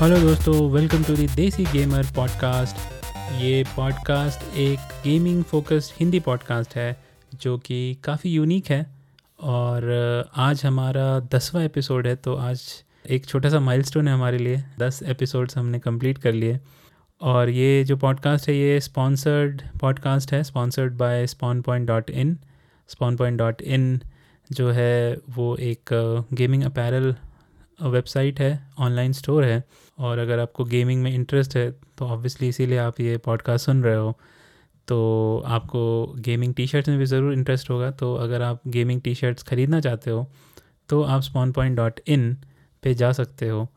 Hello दोस्तों welcome to the Desi gamer podcast ये podcast एक गेमिंग फोकस्ड हिंदी पॉडकास्ट है, जो कि काफ़ी यूनिक है। और आज हमारा दसवां एपिसोड है तो आज एक छोटा सा माइलस्टोन है हमारे लिए। दस एपिसोड्स हमने कंप्लीट कर लिए। और ये जो पॉडकास्ट है, ये स्पॉन्सर्ड पॉडकास्ट है sponsored by spawn point dot in spawn point dot in जो है, वो एक गेमिंग अपैरल वेबसाइट है ऑनलाइन स्टोर है। और अगर आपको गेमिंग में इंटरेस्ट है तो ऑब्वियसली इसीलिए आप ये पॉडकास्ट सुन रहे हो। तो आपको गेमिंग टी शर्ट्स में भी ज़रूर इंटरेस्ट होगा। तो अगर आप गेमिंग टी शर्ट्स ख़रीदना चाहते हो तो आप स्पॉन पॉइंट डॉट इन पर जा सकते हो।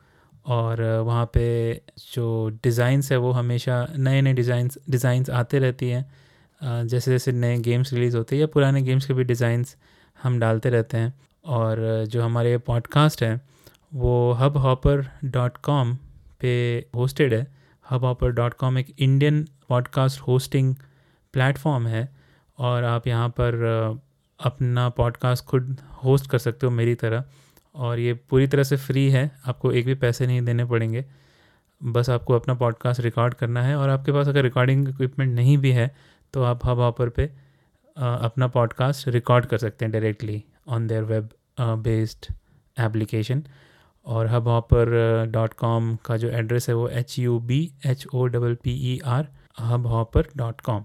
और वहाँ पे जो डिज़ाइंस है, वो हमेशा नए नए डिज़ाइंस डिज़ाइंस आते रहती हैं। जैसे जैसे नए गेम्स रिलीज़ होते हैं या पुराने गेम्स के भी डिज़ाइंस हम डालते रहते हैं। और जो हमारे पॉडकास्ट हैं, वो हब हॉपर डॉट कॉम पे होस्टेड है। हब हॉपर डॉट कॉम एक इंडियन पॉडकास्ट होस्टिंग प्लेटफॉर्म है और आप यहाँ पर अपना पॉडकास्ट खुद होस्ट कर सकते हो मेरी तरह और ये पूरी तरह से फ्री है। आपको एक भी पैसे नहीं देने पड़ेंगे। बस आपको अपना पॉडकास्ट रिकॉर्ड करना है और आपके पास अगर रिकॉर्डिंग इक्विपमेंट नहीं भी है तो आप हब हॉपर पे अपना पॉडकास्ट रिकॉर्ड कर सकते हैं directly on their web based application और हब हॉपर डॉट कॉम का जो एड्रेस है वो H U B H O double P E R Hubhopper dot com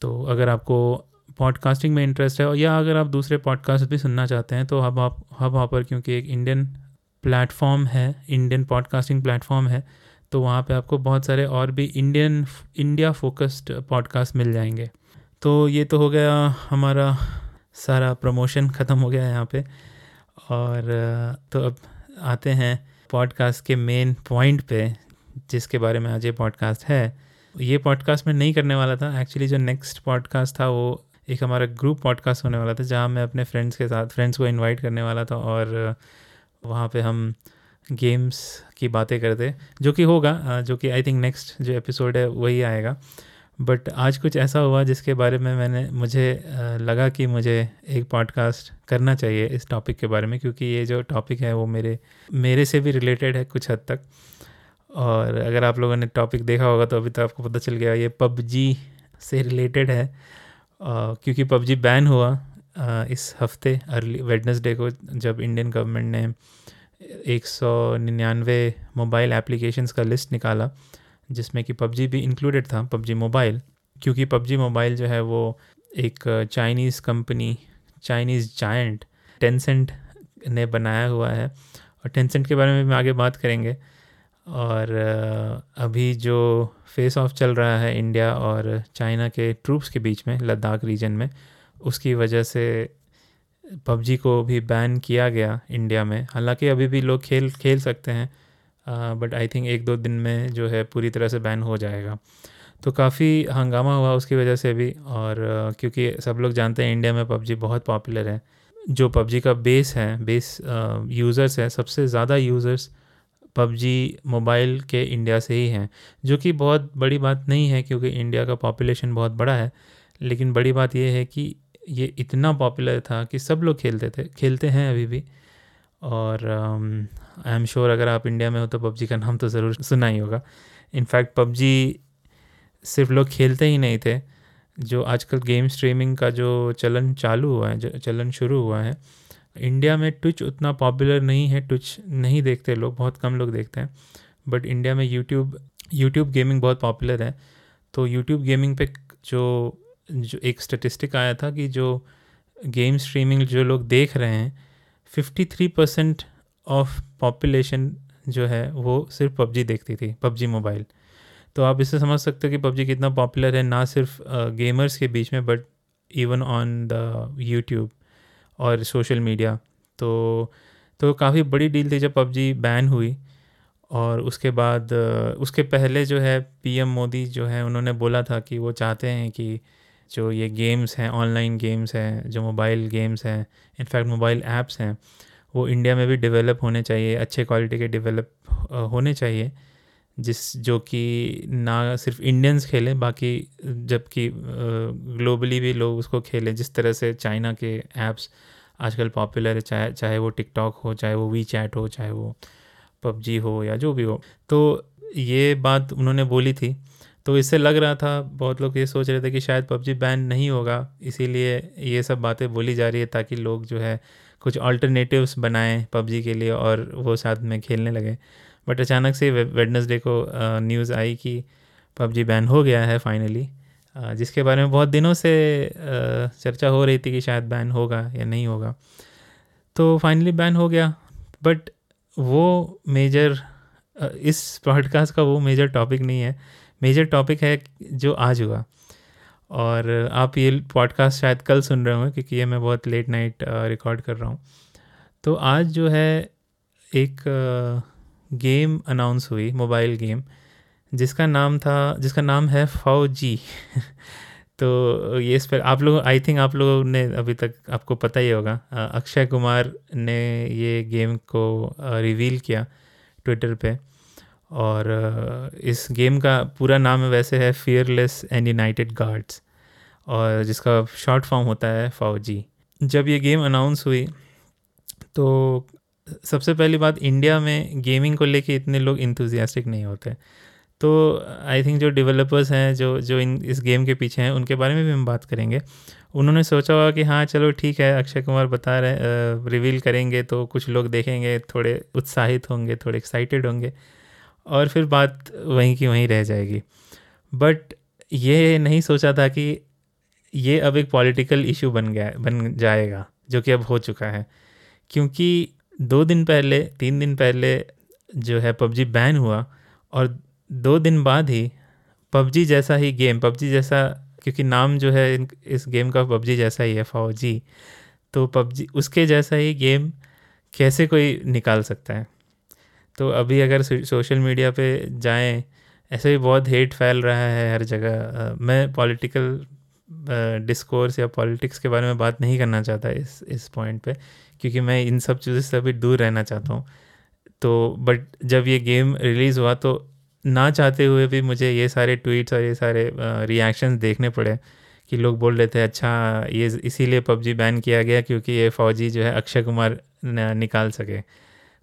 तो अगर आपको पॉडकास्टिंग में इंटरेस्ट है, या अगर आप दूसरे पॉडकास्ट भी सुनना चाहते हैं तो हब हब हॉपर क्योंकि एक इंडियन प्लेटफॉर्म है इंडियन पॉडकास्टिंग प्लेटफॉर्म है तो वहाँ पे आपको बहुत सारे और भी इंडियन इंडिया फोकस्ड पॉडकास्ट मिल जाएँगे। तो ये तो हो गया हमारा सारा प्रमोशन ख़त्म हो गया यहाँ पे। और तो अब आते हैं पॉडकास्ट के मेन पॉइंट पे, जिसके बारे में आज ये पॉडकास्ट है। ये पॉडकास्ट मैं नहीं करने वाला था। एक्चुअली जो नेक्स्ट पॉडकास्ट था, वो एक हमारा ग्रुप पॉडकास्ट होने वाला था, जहाँ मैं अपने फ्रेंड्स के साथ फ्रेंड्स को इनवाइट करने वाला था और वहाँ पे हम गेम्स की बातें करते, जो कि होगा, जो कि आई थिंक नेक्स्ट जो एपिसोड है, वही आएगा। बट आज कुछ ऐसा हुआ जिसके बारे में मैंने, मुझे लगा कि मुझे एक पॉडकास्ट करना चाहिए इस टॉपिक के बारे में, क्योंकि ये जो टॉपिक है वो मेरे मेरे से भी रिलेटेड है कुछ हद तक। और अगर आप लोगों ने टॉपिक देखा होगा तो अभी तो आपको पता चल गया ये पबजी से रिलेटेड है। क्योंकि पबजी बैन हुआ इस हफ़्ते अर्ली वेडनेसडे को, जब इंडियन गवर्नमेंट ने एक सौ निन्यानवे मोबाइल एप्लीकेशंस का लिस्ट निकाला। जिसमें कि पबजी भी इंक्लूडेड था, पबजी मोबाइल क्योंकि पबजी मोबाइल जो है वो एक Chinese company Chinese giant Tencent ने बनाया हुआ है। और टेंसेंट के बारे में भी आगे बात करेंगे। और अभी जो फेस ऑफ़ चल रहा है इंडिया और चाइना के ट्रूप्स के बीच में लद्दाख रीजन में, उसकी वजह से पबजी को भी बैन किया गया इंडिया में। हालाँकि अभी भी लोग खेल खेल सकते हैं बट आई थिंक एक दो दिन में जो है पूरी तरह से बैन हो जाएगा। तो काफ़ी हंगामा हुआ उसकी वजह से भी और uh, क्योंकि सब लोग जानते हैं इंडिया में पबजी बहुत पॉपुलर है। जो पबजी का बेस है बेस यूज़र्स है सबसे ज़्यादा यूज़र्स पबजी मोबाइल के इंडिया से ही हैं। जो कि बहुत बड़ी बात नहीं है क्योंकि इंडिया का पॉपुलेशन बहुत बड़ा है लेकिन बड़ी बात यह है कि ये इतना पॉपुलर था कि सब लोग खेलते थे खेलते हैं अभी भी। और आई एम श्योर अगर आप इंडिया में हो तो पबजी का नाम तो ज़रूर सुना ही होगा। इनफैक्ट पबजी सिर्फ़ लोग खेलते ही नहीं थे। जो आजकल गेम स्ट्रीमिंग का जो चलन चालू हुआ है, जो चलन शुरू हुआ है इंडिया में ट्विच उतना पॉपुलर नहीं है ट्विच नहीं देखते लोग, बहुत कम लोग देखते हैं। बट इंडिया में यूट्यूब यूट्यूब गेमिंग बहुत पॉपुलर है। तो यूट्यूब गेमिंग पे जो जो एक स्टेटिस्टिक आया था कि जो गेम स्ट्रीमिंग जो लोग देख रहे हैं fifty three percent of population जो है, वो सिर्फ़ पबजी देखती थी, पबजी मोबाइल। तो आप इससे समझ सकते हो कि पबजी कितना पॉपुलर है, ना सिर्फ़ गेमर्स के बीच में but even on the YouTube और सोशल मीडिया तो तो काफ़ी बड़ी डील थी जब पबजी बैन हुई और उसके बाद उसके पहले जो है पीएम मोदी जो है, उन्होंने बोला था कि वो चाहते हैं कि जो ये गेम्स हैं ऑनलाइन गेम्स हैं, जो मोबाइल गेम्स हैं इनफैक्ट मोबाइल ऐप्स हैं वो इंडिया में भी डेवलप होने चाहिए, अच्छे क्वालिटी के डेवलप होने चाहिए, जिस, जो कि ना सिर्फ़ इंडियंस खेलें, बाकी जबकि ग्लोबली भी लोग उसको खेलें, जिस तरह से चाइना के ऐप्स आजकल पॉपुलर है, चाहे चाहे वो टिकटॉक हो, चाहे वो वी चैट हो, चाहे वो पबजी हो या जो भी हो। तो ये बात उन्होंने बोली थी। तो इससे लग रहा था, बहुत लोग ये सोच रहे थे कि शायद पबजी बैन नहीं होगा, इसीलिए ये सब बातें बोली जा रही है, ताकि लोग जो है कुछ अल्टरनेटिव्स बनाएँ पबजी के लिए और वो साथ में खेलने लगे। बट अचानक से वेडनेसडे को न्यूज़ आई कि पबजी बैन हो गया है फाइनली जिसके बारे में बहुत दिनों से चर्चा हो रही थी कि शायद बैन होगा या नहीं होगा। तो फाइनली बैन हो गया। बट वो मेजर इस पॉडकास्ट का वो मेजर टॉपिक नहीं है। मेजर टॉपिक है जो आज हुआ। और आप ये पॉडकास्ट शायद कल सुन रहे होंगे, क्योंकि ये मैं बहुत लेट नाइट रिकॉर्ड कर रहा हूँ। तो आज जो है एक गेम अनाउंस हुई मोबाइल गेम जिसका नाम था, जिसका नाम है फौजी। तो ये इस पर आप लोग आई थिंक आप लोगों ने अभी तक, आपको पता ही होगा अक्षय कुमार ने ये गेम को रिवील किया ट्विटर पे। और इस गेम का पूरा नाम वैसे है फियरलेस एंड यूनाइटेड गार्ड्स और जिसका शॉर्ट फॉर्म होता है फौजी। जब ये गेम अनाउंस हुई तो सबसे पहली बात, इंडिया में गेमिंग को लेके इतने लोग इंथुजियास्टिक नहीं होते। तो आई थिंक जो डेवलपर्स हैं, जो जो इन, इस गेम के पीछे हैं, उनके बारे में भी हम बात करेंगे। उन्होंने सोचा होगा कि हाँ चलो ठीक है, अक्षय कुमार बता रहे रिवील करेंगे तो कुछ लोग देखेंगे, थोड़े उत्साहित होंगे, थोड़े एक्साइटेड होंगे। और फिर बात वहीं की वहीं रह जाएगी। बट ये नहीं सोचा था कि ये अब एक पॉलिटिकल इशू बन गया, बन जाएगा, जो कि अब हो चुका है। क्योंकि दो दिन पहले, तीन दिन पहले जो है पबजी बैन हुआ और दो दिन बाद ही पबजी जैसा ही गेम पबजी जैसा, क्योंकि नाम जो है इस गेम का पबजी जैसा ही है, फौजी। तो पबजी, उसके जैसा ही गेम कैसे कोई निकाल सकता है? तो अभी अगर सोशल मीडिया पे जाएँ, ऐसे भी बहुत हेट फैल रहा है हर जगह। मैं पॉलिटिकल डिस्कोर्स या पॉलिटिक्स के बारे में बात नहीं करना चाहता इस इस पॉइंट पे, क्योंकि मैं इन सब चीज़ों से अभी दूर रहना चाहता हूँ। तो बट जब ये गेम रिलीज़ हुआ तो ना चाहते हुए भी मुझे ये सारे ट्वीट्स और ये सारे रिएक्शंस देखने पड़े कि लोग बोल रहे थे अच्छा ये इसीलिए पबजी बैन किया गया क्योंकि ये फौजी जो है अक्षय कुमार निकाल सके।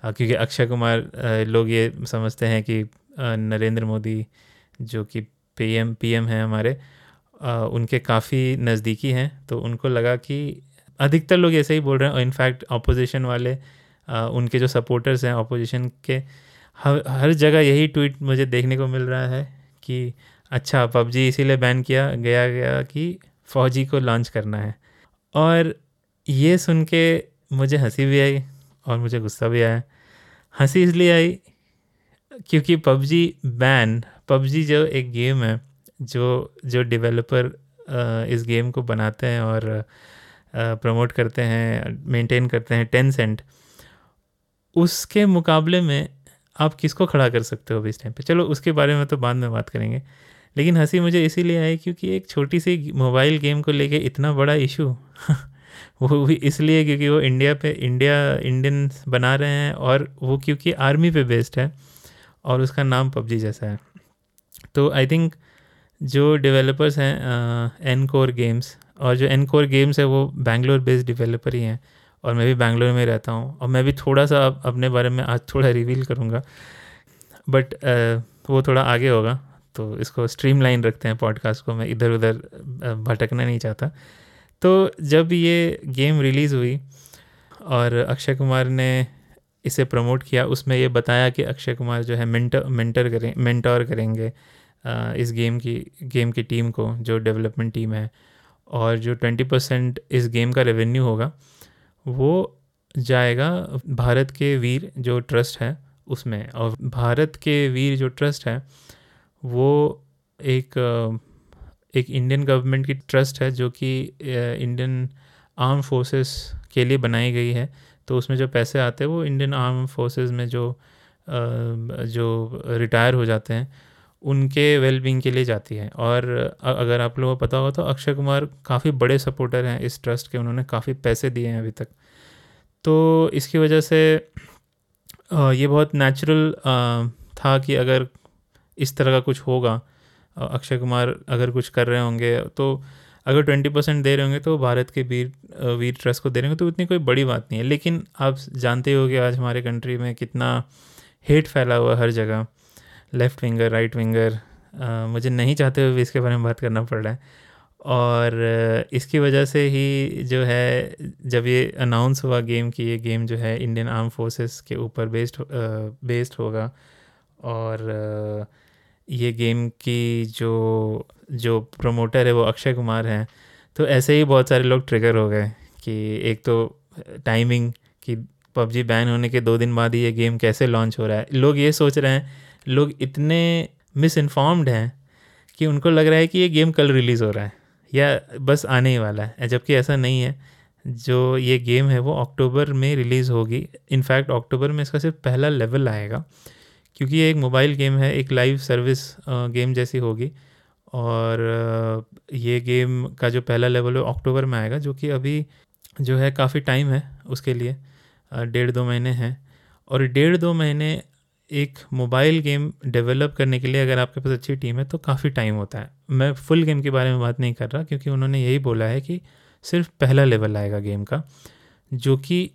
क्योंकि अक्षय कुमार लोग ये समझते हैं कि नरेंद्र मोदी जो कि पीएम पीएम हैं हमारे उनके काफ़ी नज़दीकी हैं तो उनको लगा कि अधिकतर लोग ऐसे ही बोल रहे हैं। और इनफैक्ट अपोजिशन वाले उनके जो सपोर्टर्स हैं अपोजिशन के, हर हर जगह यही ट्वीट मुझे देखने को मिल रहा है कि अच्छा पबजी इसीलिए बैन किया, गया गया कि फ़ौजी को लॉन्च करना है। और ये सुन के मुझे हँसी भी आई और मुझे गुस्सा भी आया। हँसी इसलिए आई क्योंकि पबजी बैन, पबजी जो एक गेम है, जो जो डेवलपर इस गेम को बनाते हैं और प्रमोट करते हैं मेंटेन करते हैं टेन सेंट उसके मुकाबले में आप किसको खड़ा कर सकते हो अभी इस टाइम पे? चलो उसके बारे में तो बाद में बात करेंगे। लेकिन हँसी मुझे इसीलिए आई क्योंकि एक छोटी सी मोबाइल गेम को लेके इतना बड़ा इशू वो भी इसलिए क्योंकि वो इंडिया पे इंडिया इंडियन बना रहे हैं और वो क्योंकि आर्मी पे बेस्ड है और उसका नाम पबजी जैसा है। तो आई थिंक जो डेवलपर्स हैं एन कोर गेम्स और जो एन कोर गेम्स है वो बैंगलोर बेस्ड डेवलपर ही हैं और मैं भी बैंगलोर में रहता हूँ और मैं भी थोड़ा सा अपने बारे में आज थोड़ा रिवील करूँगा। बट वो थोड़ा आगे होगा तो इसको स्ट्रीमलाइन रखते हैं पॉडकास्ट को। मैं इधर उधर भटकना नहीं चाहता। तो जब ये गेम रिलीज़ हुई और अक्षय कुमार ने इसे प्रमोट किया, उसमें ये बताया कि अक्षय कुमार जो है मेंटर मेंटर करें मेंटोर करेंगे इस गेम की गेम की टीम को, जो डेवलपमेंट टीम है। और जो ट्वेंटी परसेंट इस गेम का रेवेन्यू होगा, वो जाएगा भारत के वीर जो ट्रस्ट है उसमें। और भारत के वीर जो ट्रस्ट है, वो एक एक इंडियन गवर्नमेंट की ट्रस्ट है, जो कि इंडियन आर्म फोर्सेस के लिए बनाई गई है। तो उसमें जो पैसे आते हैं, वो इंडियन आर्म फोर्सेस में जो जो रिटायर हो जाते हैं, उनके वेलबींग के लिए जाती है। और अगर आप लोगों को पता हो तो अक्षय कुमार काफ़ी बड़े सपोर्टर हैं इस ट्रस्ट के। उन्होंने काफ़ी पैसे दिए हैं अभी तक। तो इसकी वजह से ये बहुत नेचुरल था कि अगर इस तरह का कुछ होगा अक्षय कुमार अगर कुछ कर रहे होंगे तो अगर ट्वेंटी परसेंट दे रहे होंगे तो भारत के वीर वीर ट्रस्ट को दे रहे होंगे तो इतनी कोई बड़ी बात नहीं है। लेकिन आप जानते हो कि आज हमारे कंट्री में कितना हेट फैला हुआ हर जगह। लेफ़्ट विंगर राइट विंगर मुझे नहीं चाहते हुए भी इसके बारे में बात करना पड़ रहा है। और इसकी वजह से ही जो है, जब ये अनाउंस हुआ गेम कि ये गेम जो है इंडियन आर्म फोर्सेस के ऊपर बेस्ड बेस्ड होगा। और ये गेम की जो जो प्रमोटर है वो अक्षय कुमार हैं। तो ऐसे ही बहुत सारे लोग ट्रिगर हो गए कि एक तो टाइमिंग कि पबजी बैन होने के दो दिन बाद ही ये गेम कैसे लॉन्च हो रहा है। लोग ये सोच रहे हैं, लोग इतने मिस इन्फॉर्म्ड हैं कि उनको लग रहा है कि ये गेम कल रिलीज़ हो रहा है, या बस आने ही वाला है। जबकि ऐसा नहीं है, जो ये गेम है वो अक्टूबर में रिलीज़ होगी। इनफैक्ट अक्टूबर में इसका सिर्फ़ पहला लेवल आएगा। क्योंकि ये एक मोबाइल गेम है, एक लाइव सर्विस गेम जैसी होगी। और ये गेम का जो पहला लेवल है, अक्टूबर में आएगा, जो कि अभी जो है काफ़ी टाइम है उसके लिए डेढ़ दो महीने हैं। और डेढ़ दो महीने एक मोबाइल गेम डेवलप करने के लिए अगर आपके पास अच्छी टीम है तो काफ़ी टाइम होता है। मैं फुल गेम के बारे में बात नहीं कर रहा, क्योंकि उन्होंने यही बोला है कि सिर्फ़ पहला लेवल आएगा गेम का, जो कि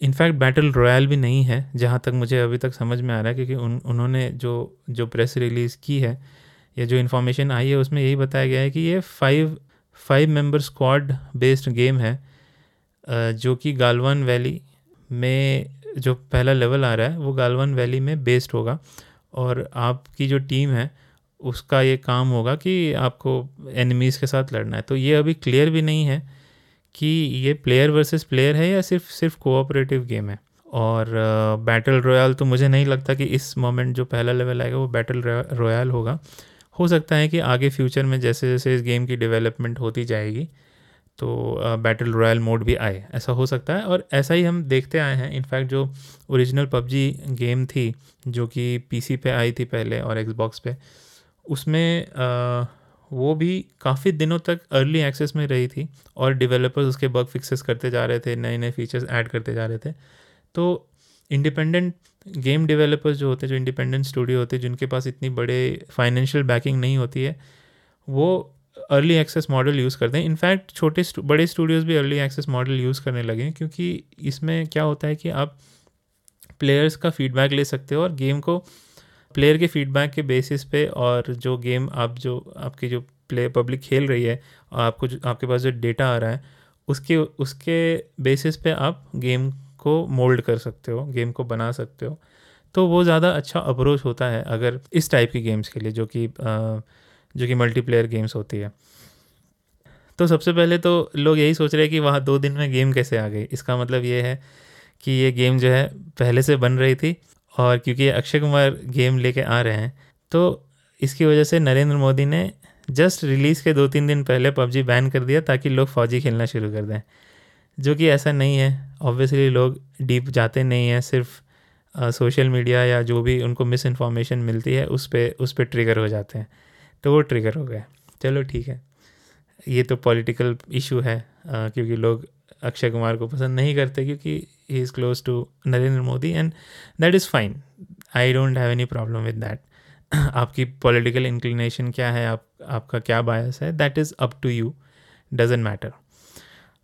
इनफैक्ट बैटल रॉयल भी नहीं है, जहाँ तक मुझे अभी तक समझ में आ रहा है, क्योंकि उन, उन्होंने जो जो प्रेस रिलीज़ की है, या जो इन्फॉर्मेशन आई है, उसमें यही बताया गया है कि ये five five member squad based game है जो कि गालवान वैली में जो पहला लेवल आ रहा है, वो गालवान वैली में बेस्ड होगा, और आपकी जो टीम है, उसका ये काम होगा कि आपको एनिमीज़ के साथ लड़ना है। तो ये अभी क्लियर भी नहीं है कि ये प्लेयर वर्सेस प्लेयर है या सिर्फ़ सिर्फ़ कोऑपरेटिव गेम है? और बैटल रॉयल तो मुझे नहीं लगता कि इस मोमेंट जो पहला लेवल आएगा वो बैटल रॉयल होगा। हो सकता है कि आगे फ्यूचर में जैसे जैसे इस गेम की डेवलपमेंट होती जाएगी तो बैटल रॉयल मोड भी आए। ऐसा हो सकता है और ऐसा ही हम देखते आए हैं। इनफैक्ट जो ओरिजिनल पबजी गेम थी, जो कि पीसी पे आई थी पहले और एक्सबॉक्स पे, उसमें वो भी काफ़ी दिनों तक अर्ली एक्सेस में रही थी और डेवलपर्स उसके बग फिक्सेस करते जा रहे थे नए नए फीचर्स ऐड करते जा रहे थे। तो इंडिपेंडेंट गेम डेवलपर्स जो होते हैं, जो इंडिपेंडेंट स्टूडियो होते हैं, जिनके पास इतनी बड़े फाइनेंशियल बैकिंग नहीं होती है, वो अर्ली एक्सेस मॉडल यूज़ करते हैं। इनफैक्ट छोटे बड़े स्टूडियोज़ भी अर्ली एक्सेस मॉडल यूज़ करने लगे क्योंकि इसमें क्या होता है कि आप प्लेयर्स का फीडबैक ले सकते हो और गेम को प्लेयर के फीडबैक के बेसिस पे और जो गेम आप जो, आपकी जो प्ले पब्लिक खेल रही है और आपको जो, आपके पास जो डेटा आ रहा है, उसके उसके बेसिस पे आप गेम को मोल्ड कर सकते हो गेम को बना सकते हो। तो वो ज़्यादा अच्छा अप्रोच होता है अगर इस टाइप की गेम्स के लिए जो कि जो कि मल्टीप्लेयर गेम्स होती है। तो सबसे पहले तो लोग यही सोच रहे हैं कि वहाँ दो दिन में गेम कैसे आ गई? इसका मतलब ये है कि ये गेम जो है पहले से बन रही थी और क्योंकि अक्षय कुमार गेम लेके आ रहे हैं तो इसकी वजह से नरेंद्र मोदी ने जस्ट रिलीज़ के दो तीन दिन पहले पबजी बैन कर दिया ताकि लोग फौजी खेलना शुरू कर दें। जो कि ऐसा नहीं है। ऑब्वियसली लोग डीप जाते नहीं हैं सिर्फ़ सोशल मीडिया या जो भी उनको मिस इन्फॉर्मेशन मिलती है उस पर उस पर ट्रिगर हो जाते हैं। तो वो ट्रिगर हो गए। चलो ठीक है। ये तो पॉलिटिकल इशू है आ, क्योंकि लोग अक्षय कुमार को पसंद नहीं करते क्योंकि he is close to Narendra Modi and that is fine I don't have any problem with that आपकी पॉलिटिकल इंक्लिनेशन क्या है? आप, आपका क्या बायस है? That is up to you doesn't matter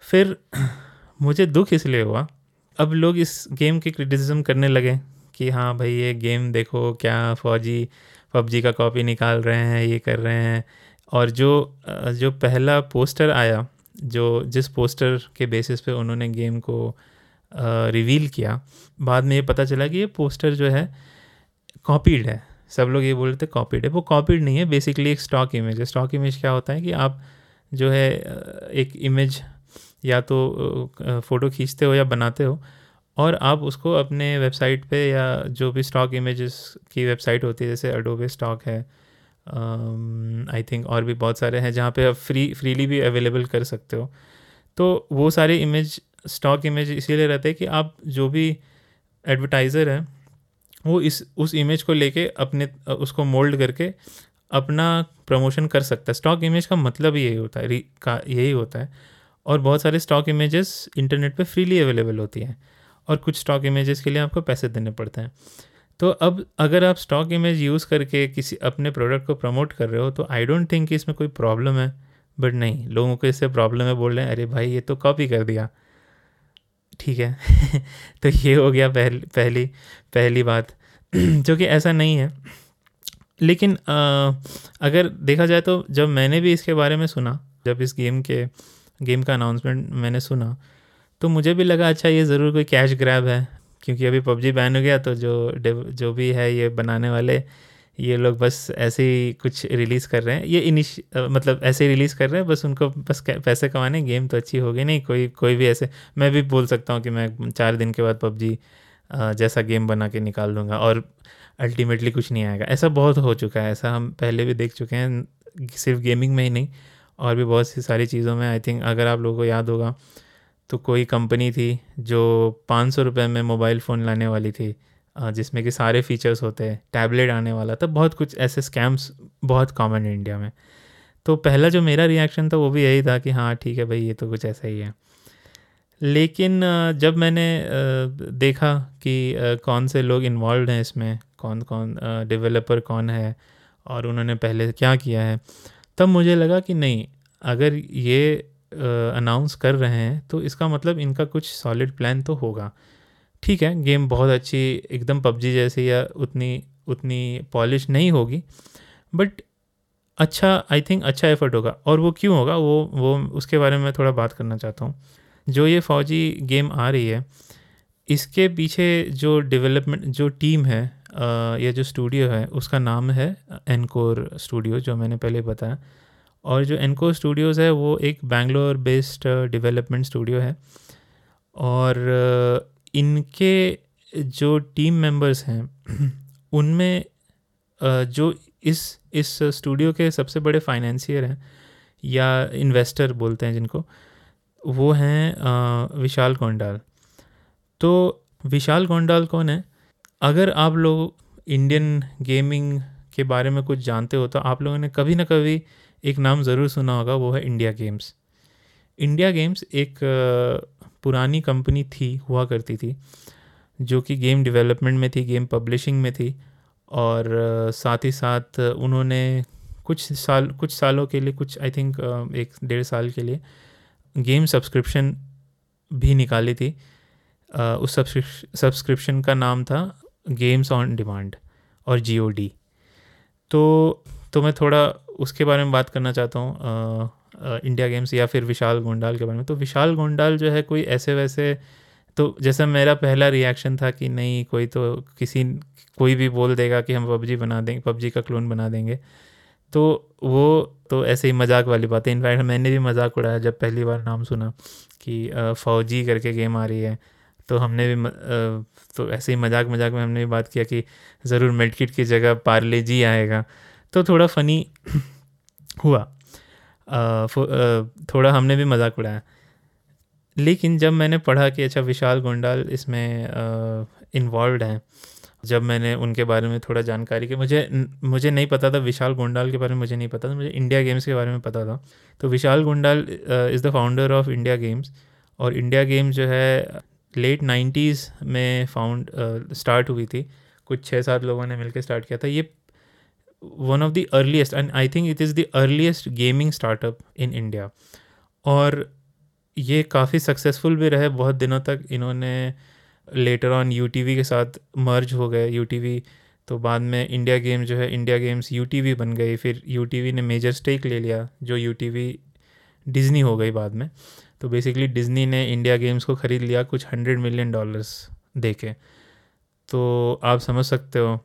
फिर मुझे दुख इसलिए हुआ। अब लोग इस गेम की क्रिटिसिज्म करने लगे कि हाँ भाई, ये गेम देखो क्या फौजी, पबजी का कॉपी निकाल रहे हैं, ये कर रहे हैं। और जो जो पहला पोस्टर आया, जो जिस पोस्टर के बेसिस पे उन्होंने गेम को रिवील किया। बाद में ये पता चला कि ये पोस्टर जो है कॉपीड है। सब लोग ये बोल रहे थे कॉपीड है। वो कॉपीड नहीं है। बेसिकली एक स्टॉक इमेज है। स्टॉक इमेज क्या होता है कि आप जो है एक इमेज या तो फ़ोटो खींचते हो या बनाते हो और आप उसको अपने वेबसाइट पे या जो भी स्टॉक इमेजेस की वेबसाइट होती है, जैसे अडोबे स्टॉक है आई थिंक और भी बहुत सारे हैं जहाँ पे आप फ्री फ्रीली भी अवेलेबल कर सकते हो। तो वो सारे इमेज स्टॉक इमेज इसीलिए रहते हैं कि आप जो भी एडवर्टाइज़र हैं, वो इस, उस इमेज को लेके अपने, उसको मोल्ड करके अपना प्रमोशन कर सकता है। स्टॉक इमेज का मतलब यही होता है का यही होता है। और बहुत सारे स्टॉक इमेजेस इंटरनेट पे फ्रीली अवेलेबल होती हैं और कुछ स्टॉक इमेजेस के लिए आपको पैसे देने पड़ते हैं। तो अब अगर आप स्टॉक इमेज यूज़ करके किसी अपने प्रोडक्ट को प्रमोट कर रहे हो तो आई डोंट थिंक कि इसमें कोई प्रॉब्लम है। बट नहीं, लोगों को इससे प्रॉब्लम है बोल रहे हैं, अरे भाई, ये तो कॉपी कर दिया। ठीक है। तो ये हो गया पहली पहली पहली बात। जो कि ऐसा नहीं है। लेकिन आ, अगर देखा जाए तो जब मैंने भी इसके बारे में सुना जब इस गेम के गेम का अनाउंसमेंट मैंने सुना तो मुझे भी लगा अच्छा ये ज़रूर कोई कैश ग्रैब है। क्योंकि अभी पबजी बैन हो गया तो जो जो भी है ये बनाने वाले ये लोग बस ऐसे ही कुछ रिलीज़ कर रहे हैं। ये इनिश मतलब ऐसे ही रिलीज़ कर रहे हैं, बस उनको बस पैसे कमाने गेम तो अच्छी होगी नहीं, कोई कोई भी ऐसे, मैं भी बोल सकता हूँ कि मैं चार दिन के बाद पबजी जैसा गेम बना के निकाल दूँगा और अल्टीमेटली कुछ नहीं आएगा। ऐसा बहुत हो चुका है, ऐसा हम पहले भी देख चुके हैं, सिर्फ़ गेमिंग में ही नहीं, और भी बहुत सी सारी चीज़ों में। आई थिंक अगर आप लोगों को याद होगा तो कोई कंपनी थी जो पाँच सौ रुपये में मोबाइल फ़ोन लाने वाली थी। जिसमें कि सारे फीचर्स होते हैं टैबलेट आने वाला था बहुत कुछ ऐसे स्कैम्स बहुत कॉमन है इंडिया में। तो पहला जो मेरा रिएक्शन था, वो भी यही था कि हाँ ठीक है भाई, ये तो कुछ ऐसा ही है। लेकिन जब मैंने देखा कि कौन से लोग इन्वॉल्व हैं इसमें, कौन कौन डेवलपर कौन है, और उन्होंने पहले क्या किया है, तब मुझे लगा कि नहीं, अगर ये अनाउंस कर रहे हैं तो इसका मतलब इनका कुछ सॉलिड प्लान तो होगा। ठीक है गेम बहुत अच्छी एकदम पबजी जैसी या उतनी उतनी पॉलिश नहीं होगी बट अच्छा आई थिंक अच्छा एफर्ट होगा। और वो क्यों होगा? वो वो उसके बारे में थोड़ा बात करना चाहता हूँ। जो ये फौजी गेम आ रही है, इसके पीछे जो डेवलपमेंट जो टीम है या जो स्टूडियो है, उसका नाम है एनकोर स्टूडियो जो मैंने पहले बताया। और जो एनकोर स्टूडियोज़ है, वो एक बैंगलोर बेस्ड डेवलपमेंट स्टूडियो है। और इनके जो टीम मेंबर्स हैं, उनमें जो इस इस स्टूडियो के सबसे बड़े फाइनेंसियर हैं, या इन्वेस्टर बोलते हैं जिनको, वो हैं विशाल कोंडाल तो विशाल कोंडाल कौन है? अगर आप लोग इंडियन गेमिंग के बारे में कुछ जानते हो तो आप लोगों ने कभी ना कभी एक नाम ज़रूर सुना होगा, वो है इंडिया गेम्स इंडिया गेम्स एक पुरानी कंपनी थी, हुआ करती थी, जो कि गेम डेवलपमेंट में थी गेम पब्लिशिंग में थी, और साथ ही साथ उन्होंने कुछ साल, कुछ सालों के लिए, कुछ आई थिंक एक डेढ़ साल के लिए गेम सब्सक्रिप्शन भी निकाली थी। उस सब्सक्रिप्शन का नाम था गेम्स ऑन डिमांड और जी तो तो मैं थोड़ा उसके बारे में बात करना चाहता हूँ। इंडिया गेम्स या फिर विशाल गोंडाल के बारे में। तो विशाल गोंडाल जो है कोई ऐसे वैसे तो जैसा मेरा पहला रिएक्शन था कि नहीं, कोई तो किसी, कोई भी बोल देगा कि हम पबजी बना देंगे पबजी का क्लोन बना देंगे। तो वो तो ऐसे ही मज़ाक वाली बात। है इनफैक्ट मैंने भी मज़ाक उड़ाया जब पहली बार नाम सुना कि फ़ौजी करके गेम आ रही है। तो हमने भी तो ऐसे ही मज़ाक मज़ाक में हमने भी बात किया कि ज़रूर मेडकिट की जगह पार्ले जी आएगा। तो थोड़ा फ़नी हुआ। थोड़ा हमने भी मज़ाक उड़ाया। लेकिन जब मैंने पढ़ा कि अच्छा विशाल गोंडाल इसमें इन्वॉल्व हैं, जब मैंने उनके बारे में थोड़ा जानकारी की, मुझे मुझे नहीं पता था विशाल गोंडाल के बारे में, मुझे नहीं पता था, मुझे इंडिया गेम्स के बारे में पता था। तो Vishal Gondal is the founder of India Games और इंडिया गेम्स जो है लेट नाइन्टीज़ में फाउंड स्टार्ट हुई थी। कुछ छः सात लोगों ने मिलकर स्टार्ट किया था। ये one of the earliest and I think it is the earliest gaming startup in India और ये काफ़ी सक्सेसफुल भी रहे बहुत दिनों तक, इन्होंने लेटर ऑन यूटीवी के साथ मर्ज हो गए यूटीवी तो बाद में इंडिया गेम जो है इंडिया गेम्स यूटीवी बन गई, फिर यूटीवी ने मेजर स्टेक ले लिया, जो यू डिज़नी हो गई बाद में। तो बेसिकली डिज़नी ने इंडिया गेम्स को ख़रीद लिया कुछ हंड्रेड मिलियन डॉलर्स दे के तो आप समझ सकते हो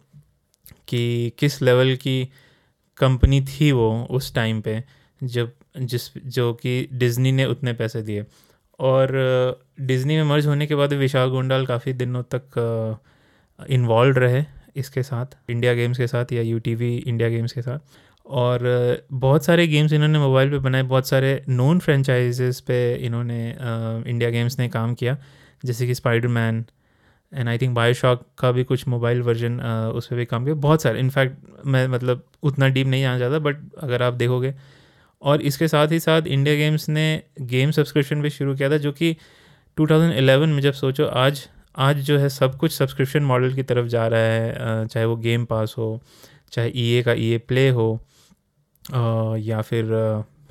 कि किस लेवल की कंपनी थी वो उस टाइम पे, जब, जिस, जो कि डिज़नी ने उतने पैसे दिए। और डिज़नी में मर्ज होने के बाद विशाल गोंडाल काफ़ी दिनों तक इन्वॉल्व रहे इसके साथ इंडिया गेम्स के साथ या यूटीवी इंडिया गेम्स के साथ। और बहुत सारे गेम्स इन्होंने मोबाइल पे बनाए, बहुत सारे नॉन फ्रेंचाइजेस पे इन्होंने इंडिया गेम्स ने काम किया। जैसे कि Spider Man and I think BioShock का भी कुछ मोबाइल वर्जन उस पर भी काम किया। बहुत सारे इनफैक्ट मैं मतलब उतना डीप नहीं आना चाहता बट अगर आप देखोगे। और इसके साथ ही साथ इंडिया गेम्स ने गेम सब्सक्रिप्शन भी शुरू किया था, जो कि 2011 में जब सोचो, आज आज जो है सब कुछ सब्सक्रिप्शन मॉडल की तरफ़ जा रहा है। चाहे वो गेम पास हो, चाहे ई e का ई प्ले हो या फिर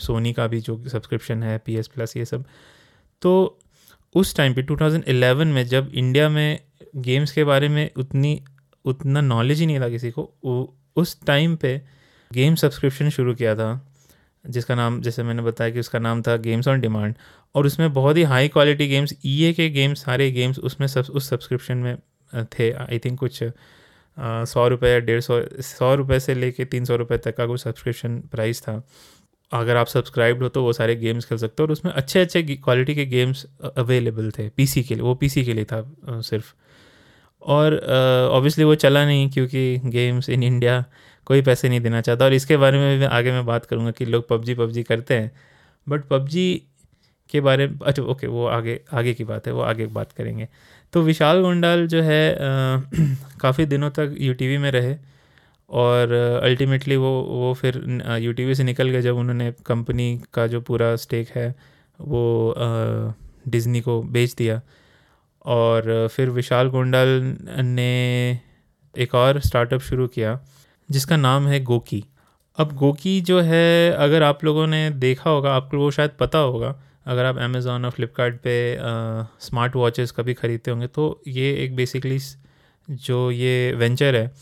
सोनी का भी जो सब्सक्रिप्शन है पी एस प्लस ये सब। तो उस टाइम पे 2011 में जब इंडिया में गेम्स के बारे में उतनी, उतना नॉलेज ही नहीं था किसी को। उस टाइम पे गेम सब्सक्रिप्शन शुरू किया था, जिसका नाम, जैसे मैंने बताया कि उसका नाम था गेम्स ऑन डिमांड और उसमें बहुत ही हाई क्वालिटी गेम्स ईए के गेम्स सारे गेम्स उसमें सब, उस सब्सक्रिप्शन में थे। आई थिंक कुछ सौ रुपये या डेढ़ सौ सौ रुपये से लेके तीन सौ रुपये तक का कुछ सब्सक्रिप्शन प्राइस था। अगर आप सब्सक्राइब्ड हो तो वो सारे गेम्स खेल सकते हो, और उसमें अच्छे अच्छे क्वालिटी के गेम्स अवेलेबल थे पीसी के लिए, वो पीसी के लिए था सिर्फ़। और ऑब्वियसली वो चला नहीं क्योंकि गेम्स इन इंडिया कोई पैसे नहीं देना चाहता। और इसके बारे में भी आगे मैं बात करूँगा कि लोग पबजी पबजी करते हैं। बट पबजी के बारे में अच्छा ओके वो आगे आगे की बात है, वो आगे बात करेंगे। तो विशाल गोंडाल जो है काफ़ी दिनों तक यू में रहे और अल्टीमेटली वो वो फिर यू से निकल गए जब उन्होंने कंपनी का जो पूरा स्टेक है, वो डिज़नी को बेच दिया। और फिर विशाल गोंडल ने एक और स्टार्टअप शुरू किया, जिसका नाम है गोकी अब गोकी जो है, अगर आप लोगों ने देखा होगा, आपको वो शायद पता होगा, अगर आप अमेज़ोन और फ्लिपकार्ट स्मार्ट वॉचेस कभी ख़रीदते होंगे तो ये एक बेसिकली जो ये वेंचर है,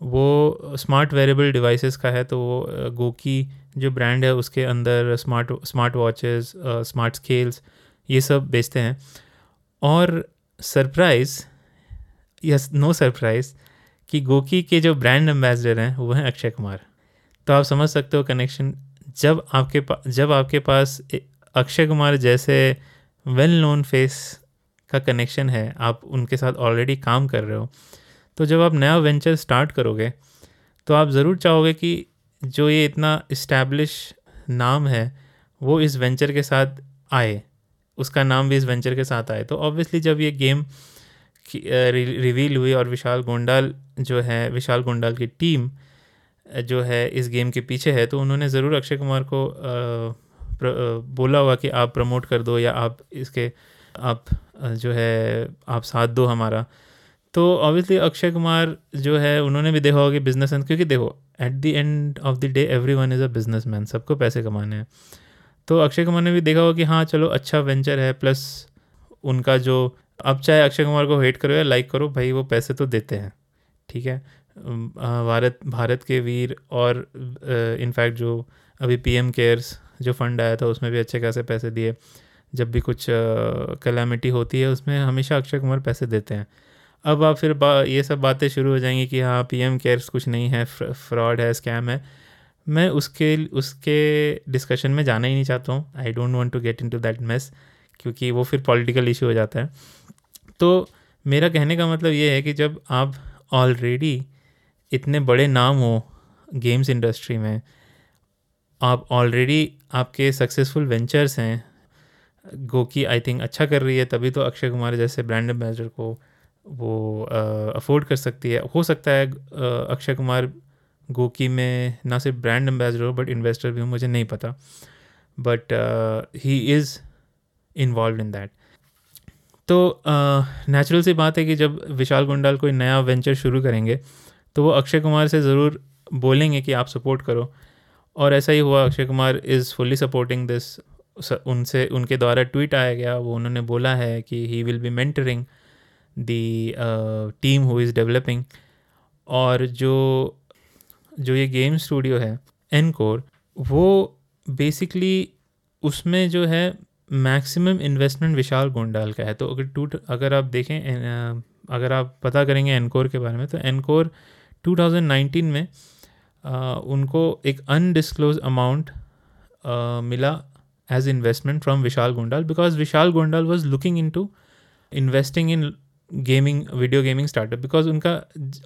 वो स्मार्ट वेरेबल डिवाइसेस का है तो वो गोकी जो ब्रांड है, उसके अंदर smart smart watches smart scales ये सब बेचते हैं। और सरप्राइज़, यस, नो सरप्राइज़, कि गोकी के जो ब्रांड एम्बेसडर हैं, वो हैं अक्षय कुमार। तो आप समझ सकते हो कनेक्शन जब आपके पास जब आपके पास अक्षय कुमार जैसे वेल नोन फेस का कनेक्शन है, आप उनके साथ ऑलरेडी काम कर रहे हो तो जब आप नया वेंचर स्टार्ट करोगे तो आप ज़रूर चाहोगे कि जो ये इतना इस्टेब्लिश नाम है, वो इस वेंचर के साथ आए। उसका नाम भी इस वेंचर के साथ आए तो ऑब्वियसली जब ये गेम रिवील हुई और विशाल गोंडाल जो है, विशाल गोंडाल की टीम जो है इस गेम के पीछे है तो उन्होंने ज़रूर अक्षय कुमार को बोला हुआ कि आप प्रमोट कर दो या आप इसके, आप जो है, आप साथ दो हमारा। तो ऑब्वियसली अक्षय कुमार जो है, उन्होंने भी देखा होगा कि बिज़नेस क्योंकि देखो at the end of the day everyone is a businessman सबको पैसे कमाने हैं। तो अक्षय कुमार ने भी देखा होगा कि हाँ चलो अच्छा वेंचर है प्लस उनका जो, अब चाहे अक्षय कुमार को हेट करो या लाइक करो, भाई वो पैसे तो देते हैं, ठीक है? भारत भारत के वीर और इनफैक्ट जो अभी पीएम केयर्स जो फंड आया था, उसमें भी अच्छे खासे पैसे दिए। जब भी कुछ कलामिटी होती है, उसमें हमेशा अक्षय कुमार पैसे देते हैं। अब आप फिर ये सब बातें शुरू हो जाएँगी कि हाँ पीएम केयर्स कुछ नहीं है फ्रॉड है स्कैम है। मैं उसके उसके डिस्कशन में जाना ही नहीं चाहता हूँ। I don't want to get into that mess क्योंकि वो फिर पॉलिटिकल इशू हो जाता है। तो मेरा कहने का मतलब ये है कि जब आप ऑलरेडी इतने बड़े नाम हो गेम्स इंडस्ट्री में, आप ऑलरेडी आपके सक्सेसफुल वेंचर्स हैं गोकी आई थिंक अच्छा कर रही है, तभी तो अक्षय कुमार जैसे ब्रांड एम्बेसडर को वो अफोर्ड कर सकती है। हो सकता है अक्षय कुमार गोकी मैं ना सिर्फ़ ब्रांड एम्बेसडर हूँ बट इन्वेस्टर भी हूँ मुझे नहीं पता। But he is involve in that तो नेचुरल uh, सी बात है कि जब विशाल गुंडाल कोई नया वेंचर शुरू करेंगे तो वो अक्षय कुमार से ज़रूर बोलेंगे कि आप सपोर्ट करो। और ऐसा ही हुआ Akshay Kumar is fully supporting this उनसे उनके द्वारा ट्वीट आया गया वो उन्होंने बोला है कि he will be mentoring the team who is developing और जो जो ये गेम स्टूडियो है एन कोर वो बेसिकली उसमें जो है मैक्सिमम इन्वेस्टमेंट विशाल गोंडाल का है। तो अगर टू अगर आप देखें अगर आप पता करेंगे एनकोर के बारे में तो एनकोर 2019 में आ, उनको एक अनडिस्क्लोज अमाउंट मिला as investment from Vishal Gondal because Vishal Gondal was looking into investing in gaming video gaming startup because उनका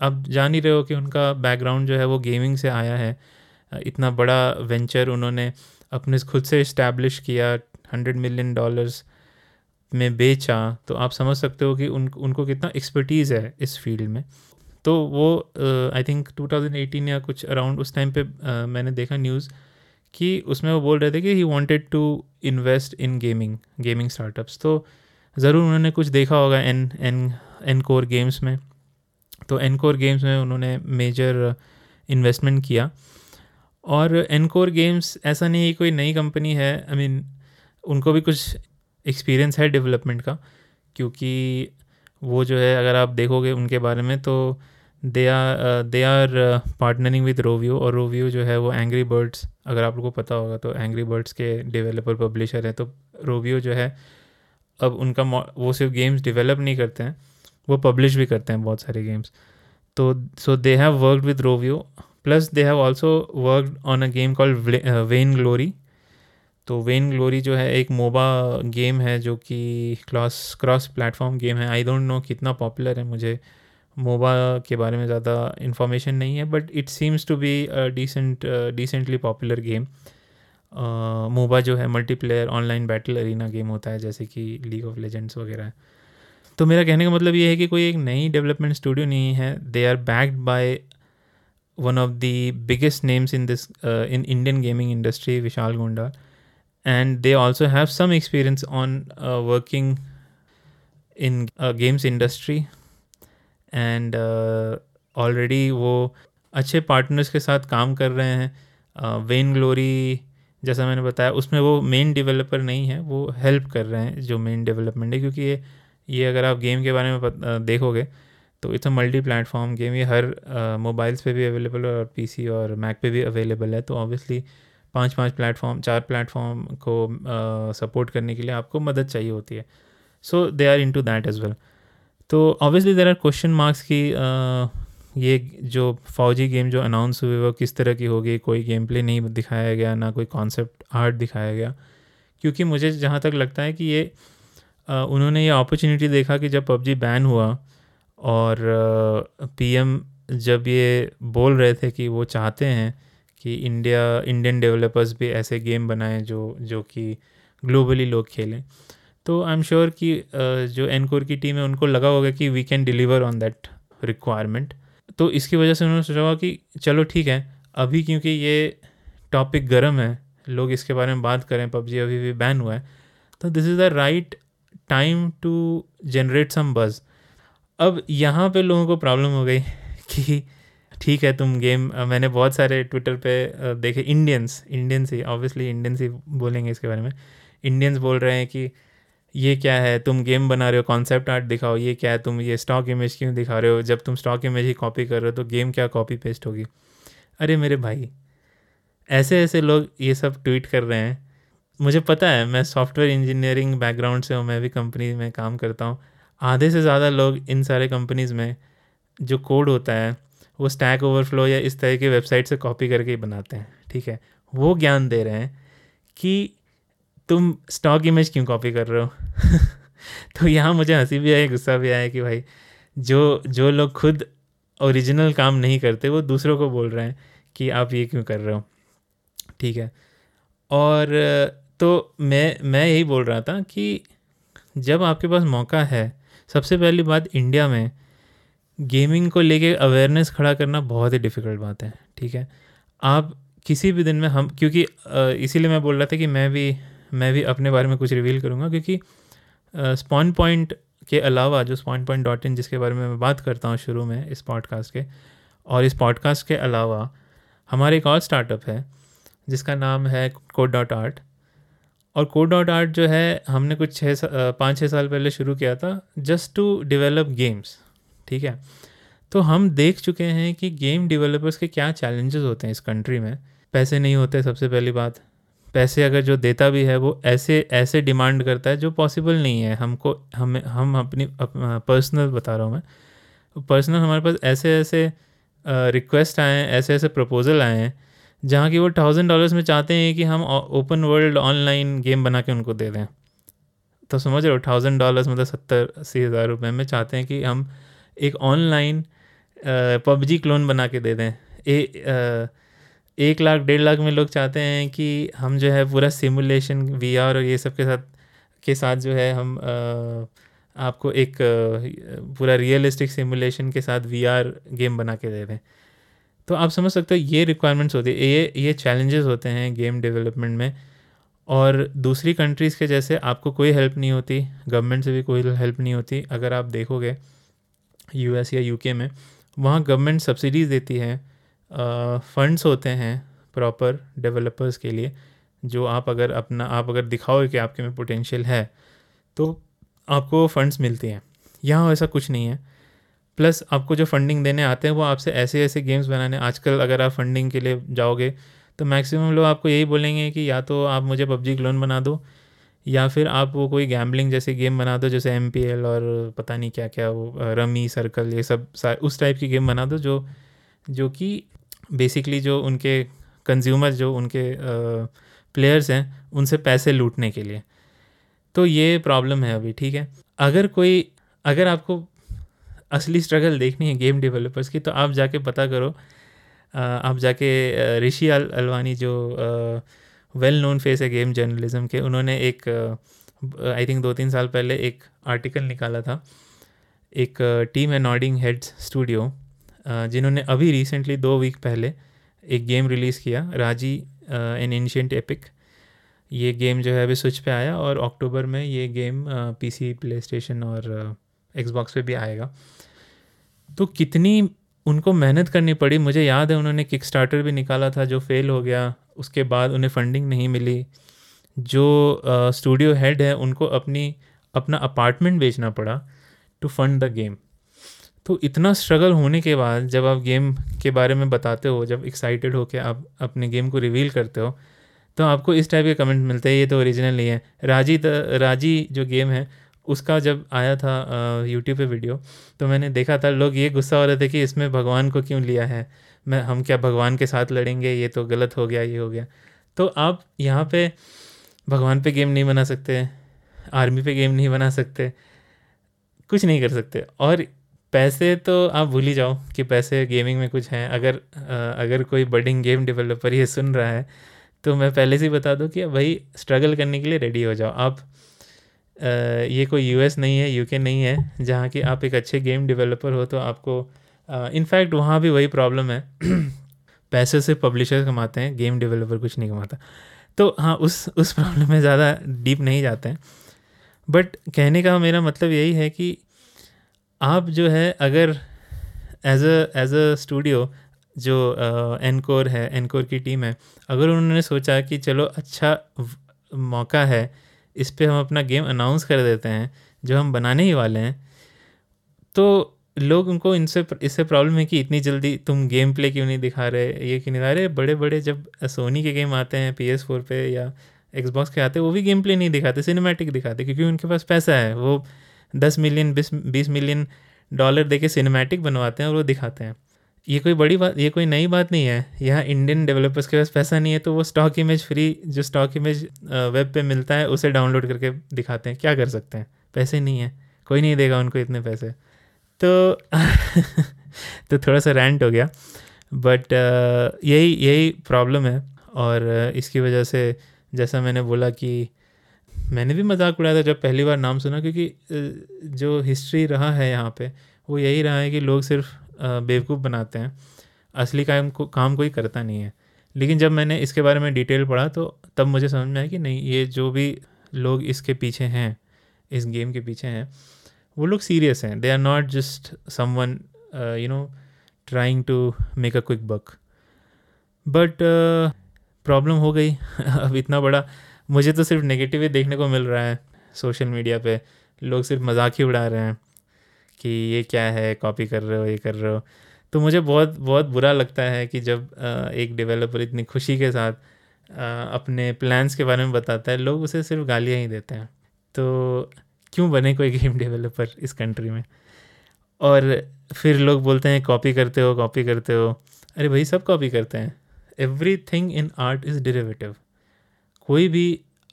आप जान ही रहे हो कि उनका बैकग्राउंड जो है वो गेमिंग से आया है। इतना बड़ा वेंचर उन्होंने अपने खुद से इस्टेब्लिश किया हंड्रेड मिलियन डॉलर्स में बेचा। तो आप समझ सकते हो कि उन उनको कितना एक्सपर्टीज़ है इस फ़ील्ड में। तो वो आई थिंक 2018 या कुछ अराउंड उस टाइम पे uh, मैंने देखा न्यूज़ कि उसमें वो बोल रहे थे कि he wanted to invest in gaming gaming startups तो ज़रूर उन्होंने कुछ देखा होगा N N N core games में। तो एन कोर गेम्स में उन्होंने मेजर इन्वेस्टमेंट किया। और एन कोर गेम्स ऐसा नहीं कोई नई कंपनी है आई I मीन mean, उनको भी कुछ एक्सपीरियंस है डेवलपमेंट का क्योंकि वो जो है अगर आप देखोगे उनके बारे में तो they are they are partnering with Rovio और रोवियो जो है वो एंग्री बर्ड्स अगर आप लोगों को पता होगा तो एंग्री बर्ड्स के डेवलपर पब्लिशर है तो रोवियो जो है अब उनका वो सिर्फ़ गेम्स डेवलप नहीं करते हैं, वो पब्लिश भी करते हैं बहुत सारे गेम्स तो so they have worked with Rovio plus they have also worked on a game called Vainglory तो वेन ग्लोरी जो है एक मोबा गेम है जो कि क्रॉस क्रॉस प्लेटफॉर्म गेम है. आई डोंट नो कितना पॉपुलर है, मुझे मोबा के बारे में ज़्यादा इन्फॉर्मेशन नहीं है but it seems to be decent decently popular game MOBA जो है multiplayer online battle arena game होता है, जैसे कि लीग ऑफ़ लेजेंड्स वगैरह। तो मेरा कहने का मतलब ये है कि कोई एक नई डेवलपमेंट स्टूडियो नहीं है। They are backed by one of the biggest names in this in Indian gaming industry Vishal Gondal. And they also have some experience on working in games industry and already वो अच्छे partners के साथ काम कर रहे हैं। When glory जैसा मैंने बताया, उसमें वो मेन डेवलपर नहीं है, वो हेल्प कर रहे हैं जो मेन डेवलपमेंट है, क्योंकि ये ये अगर आप गेम के बारे में देखोगे तो it's a multi platform game ये हर मोबाइल्स पे भी अवेलेबल है और पीसी और मैक पे भी अवेलेबल है तो ऑब्वियसली पाँच पाँच प्लेटफॉर्म चार प्लेटफॉर्म को सपोर्ट करने के लिए आपको मदद चाहिए होती है। So they are into that as well तो obviously there are question marks की ये जो फौजी गेम जो अनाउंस हुए वो किस तरह की होगी? कोई गेम प्ले नहीं दिखाया गया ना कोई कॉन्सेप्ट आर्ट दिखाया गया। क्योंकि मुझे जहाँ तक लगता है कि ये आ, उन्होंने ये अपॉर्चुनिटी देखा कि जब पबजी बैन हुआ और पीएम जब ये बोल रहे थे कि वो चाहते हैं कि इंडिया इंडियन डेवलपर्स भी ऐसे गेम बनाएँ जो जो कि ग्लोबली लोग खेलें। तो आई एम श्योर कि जो एनकोर की टीम है उनको लगा होगा कि we can deliver on that requirement तो इसकी वजह से उन्होंने सोचा हुआ कि चलो ठीक है, अभी क्योंकि ये टॉपिक गर्म है, लोग इसके बारे में बात करें पबजी अभी भी बैन हुआ है तो this is the right time to generate some buzz अब यहाँ पे लोगों को प्रॉब्लम हो गई कि ठीक है, तुम गेम मैंने बहुत सारे ट्विटर पे देखे इंडियंस इंडियंस ही ऑब्वियसली इंडियंस ही बोलेंगे इसके बारे में। इंडियंस बोल रहे हैं कि ये क्या है? तुम गेम बना रहे हो कॉन्सेप्ट आर्ट दिखाओ, ये क्या है? तुम ये स्टॉक इमेज क्यों दिखा रहे हो? जब तुम स्टॉक इमेज ही कॉपी कर रहे हो तो गेम क्या कॉपी पेस्ट होगी? अरे मेरे भाई, ऐसे ऐसे लोग ये सब ट्वीट कर रहे हैं। मुझे पता है, मैं सॉफ्टवेयर इंजीनियरिंग बैकग्राउंड से हूँ, मैं भी कंपनी में काम करता हूँ। आधे से ज़्यादा लोग इन सारे कंपनीज़ में जो कोड होता है, वो स्टैक ओवरफ्लो या इस तरह की वेबसाइट से कॉपी करके ही बनाते हैं, ठीक है? वो ज्ञान दे रहे हैं कि तुम स्टॉक इमेज क्यों कॉपी कर रहे हो? तो यहाँ मुझे हँसी भी आई, गुस्सा भी आया कि भाई, जो जो लोग खुद ओरिजिनल काम नहीं करते, वो दूसरों को बोल रहे हैं कि आप ये क्यों कर रहे हो। ठीक है। और तो मैं मैं यही बोल रहा था कि जब आपके पास मौका है, सबसे पहली बात इंडिया में गेमिंग को लेके अवेयरनेस खड़ा करना बहुत ही डिफ़िकल्ट बात है। ठीक है। आप किसी भी दिन में हम, क्योंकि इसीलिए मैं बोल रहा था कि मैं भी मैं भी अपने बारे में कुछ रिवील करूँगा, क्योंकि स्पॉन पॉइंट के अलावा जो स्पॉन पॉइंट डॉट इन जिसके बारे में मैं बात करता हूँ शुरू में इस पॉडकास्ट के, और इस पॉडकास्ट के अलावा हमारे एक और स्टार्टअप है, जिसका नाम है कोड डॉट आर्ट और कोड डॉट आर्ट जो है, हमने कुछ छः पाँच छः साल पहले शुरू किया था जस्ट टू डिवेलप गेम्स ठीक है? तो हम देख चुके हैं कि गेम डेवलपर्स के क्या चैलेंजेस होते हैं इस कंट्री में। पैसे नहीं होते, सबसे पहली बात। पैसे अगर जो देता भी है, वो ऐसे ऐसे डिमांड करता है जो पॉसिबल नहीं है। हमको, हम हम अपनी पर्सनल बता रहा हूँ मैं। पर्सनल हमारे पास ऐसे ऐसे रिक्वेस्ट आए हैं, ऐसे ऐसे प्रपोज़ल आए हैं, जहाँ की वो थाउज़ेंड डॉलर्स में चाहते हैं कि हम ओपन वर्ल्ड ऑनलाइन गेम बना के उनको दे दें। तो समझ रहे हो थाउज़ेंड डॉलर्स मतलब सत्तर, अस्सी हज़ार रुपये में चाहते हैं कि हम एक ऑनलाइन पबजी क्लोन बना के दे दें। ए एक लाख डेढ़ लाख में लोग चाहते हैं कि हम जो है पूरा सिमुलेशन वीआर और ये सब के साथ के साथ जो है हम आ, आपको एक पूरा रियलिस्टिक सिमुलेशन के साथ वीआर गेम बना के दे दें। तो आप समझ सकते हो ये रिक्वायरमेंट्स होती है ये ये चैलेंजेस होते हैं गेम डेवलपमेंट में। और दूसरी कंट्रीज़ के जैसे आपको कोई हेल्प नहीं होती गवर्नमेंट से भी कोई हेल्प नहीं होती। अगर आप देखोगे यूएस या यूके में वहाँ गवर्नमेंट सब्सिडीज़ देती है। फंड्स होते हैं प्रॉपर डेवलपर्स के लिए, जो आप अगर अपना, आप अगर दिखाओ कि आपके में पोटेंशियल है तो आपको फंड्स मिलती हैं। यहाँ ऐसा कुछ नहीं है। प्लस आपको जो फंडिंग देने आते हैं, वो आपसे ऐसे ऐसे गेम्स बनाने, आजकल अगर आप फंडिंग के लिए जाओगे तो मैक्सिमम लोग आपको यही बोलेंगे कि या तो आप मुझे पबजी क्लोन बना दो, या फिर आप वो कोई गैम्बलिंग जैसे गेम बना दो, जैसे MPL और पता नहीं क्या क्या वो रमी सर्कल ये सब उस टाइप की गेम बना दो, जो जो कि बेसिकली जो उनके कंज्यूमर जो उनके प्लेयर्स हैं, उनसे पैसे लूटने के लिए। तो ये प्रॉब्लम है अभी, ठीक है? अगर कोई, अगर आपको असली स्ट्रगल देखनी है गेम डेवलपर्स की तो आप जाके पता करो आप जाके ऋषि अल, अलवानी जो वेल नोन फेस है गेम जर्नलिज्म के, उन्होंने एक आई थिंक दो तीन साल पहले एक आर्टिकल निकाला था। एक टीम है नॉडिंग हेड्स स्टूडियो जिन्होंने अभी रिसेंटली दो वीक पहले, एक गेम रिलीज़ किया, राज़ी एन एंशियंट एपिक ये गेम जो है अभी स्विच पे आया और अक्टूबर में ये गेम पीसी प्ले स्टेशन और एक्सबॉक्स पे भी आएगा। तो कितनी उनको मेहनत करनी पड़ी। मुझे याद है उन्होंने किक स्टार्टर भी निकाला था, जो फेल हो गया। उसके बाद उन्हें फंडिंग नहीं मिली। जो स्टूडियो हेड है, उनको अपनी, अपना अपार्टमेंट बेचना पड़ा टू फंड द गेम तो इतना स्ट्रगल होने के बाद जब आप गेम के बारे में बताते हो, जब एक्साइटेड हो के आप अपने गेम को रिवील करते हो तो आपको इस टाइप के कमेंट मिलते हैं, ये तो ओरिजिनल नहीं है। राज़ी राज़ी जो गेम है, उसका जब आया था यूट्यूब पे वीडियो तो मैंने देखा था, लोग ये गुस्सा हो रहे थे कि इसमें भगवान को क्यों लिया है? मैं, हम क्या भगवान के साथ लड़ेंगे? ये तो गलत हो गया, ये हो गया। तो आप यहाँ पे भगवान पे गेम नहीं बना सकते आर्मी पे गेम नहीं बना सकते, कुछ नहीं कर सकते। और पैसे तो आप भूल ही जाओ कि पैसे गेमिंग में कुछ हैं। अगर अगर कोई बडिंग गेम डेवलपर ये सुन रहा है तो मैं पहले से ही बता दूँ कि भाई स्ट्रगल करने के लिए रेडी हो जाओ। आप ये कोई यूएस नहीं है यूके नहीं है, जहाँ कि आप एक अच्छे गेम डेवलपर हो तो आपको इनफैक्ट वहाँ भी वही प्रॉब्लम है। पैसे से पब्लिशर कमाते हैं गेम डेवलपर कुछ नहीं कमाता। तो हाँ उस उस प्रॉब्लम में ज़्यादा डीप नहीं जाते हैं। बट कहने का मेरा मतलब यही है कि आप जो है, अगर as a as a studio जो एनकोर है एनकोर की टीम है, अगर उन्होंने सोचा कि चलो अच्छा मौका है, इस पर हम अपना गेम अनाउंस कर देते हैं, जो हम बनाने ही वाले हैं तो लोग उनको इनसे, इससे प्रॉब्लम है कि इतनी जल्दी तुम गेम प्ले क्यों नहीं दिखा रहे, ये क्यों नहीं दिखा रहे? बड़े बड़े जब सोनी के गेम आते हैं पी एस फोर पर या एक्सबॉक्स के आते हैं, वो भी गेम प्ले नहीं दिखाते सिनेमैटिक दिखाते, क्योंकि उनके पास पैसा है, वो दस मिलियन, बीस बीस मिलियन डॉलर दे के सिनेमैटिक बनवाते हैं और वो दिखाते हैं। ये कोई बड़ी बात, ये कोई नई बात नहीं है। यहाँ इंडियन डेवलपर्स के पास पैसा नहीं है तो वो स्टॉक इमेज फ्री जो स्टॉक इमेज वेब पे मिलता है, उसे डाउनलोड करके दिखाते हैं। क्या कर सकते हैं? पैसे नहीं है। कोई नहीं देगा उनको इतने पैसे। तो तो थोड़ा सा रेंट हो गया। बट यही यही प्रॉब्लम है। और इसकी वजह से जैसा मैंने बोला कि मैंने भी मज़ाक उड़ाया था जब पहली बार नाम सुना, क्योंकि जो हिस्ट्री रहा है यहाँ पे, वो यही रहा है कि लोग सिर्फ़ बेवकूफ़ बनाते हैं। असली काम को, काम कोई करता नहीं है। लेकिन जब मैंने इसके बारे में डिटेल पढ़ा तो तब मुझे समझ में आया कि नहीं, ये जो भी लोग इसके पीछे हैं, इस गेम के पीछे हैं, वो लोग सीरियस हैं। They are not just someone you know trying to make a quick buck but problem हो गई। अब इतना बड़ा मुझे तो सिर्फ़ नेगेटिव ही देखने को मिल रहा है सोशल मीडिया पे। लोग सिर्फ़ मज़ाक ही उड़ा रहे हैं कि ये क्या है कॉपी कर रहे हो, ये कर रहे हो। तो मुझे बहुत बहुत बुरा लगता है कि जब एक डेवलपर इतनी खुशी के साथ अपने प्लान्स के बारे में बताता है, लोग उसे सिर्फ़ गालियाँ ही देते हैं। तो क्यों बने कोई गेम डेवलपर इस कंट्री में? और फिर लोग बोलते हैं कॉपी करते हो कॉपी करते हो। अरे भाई, सब कॉपी करते हैं। Everything in art is derivative कोई भी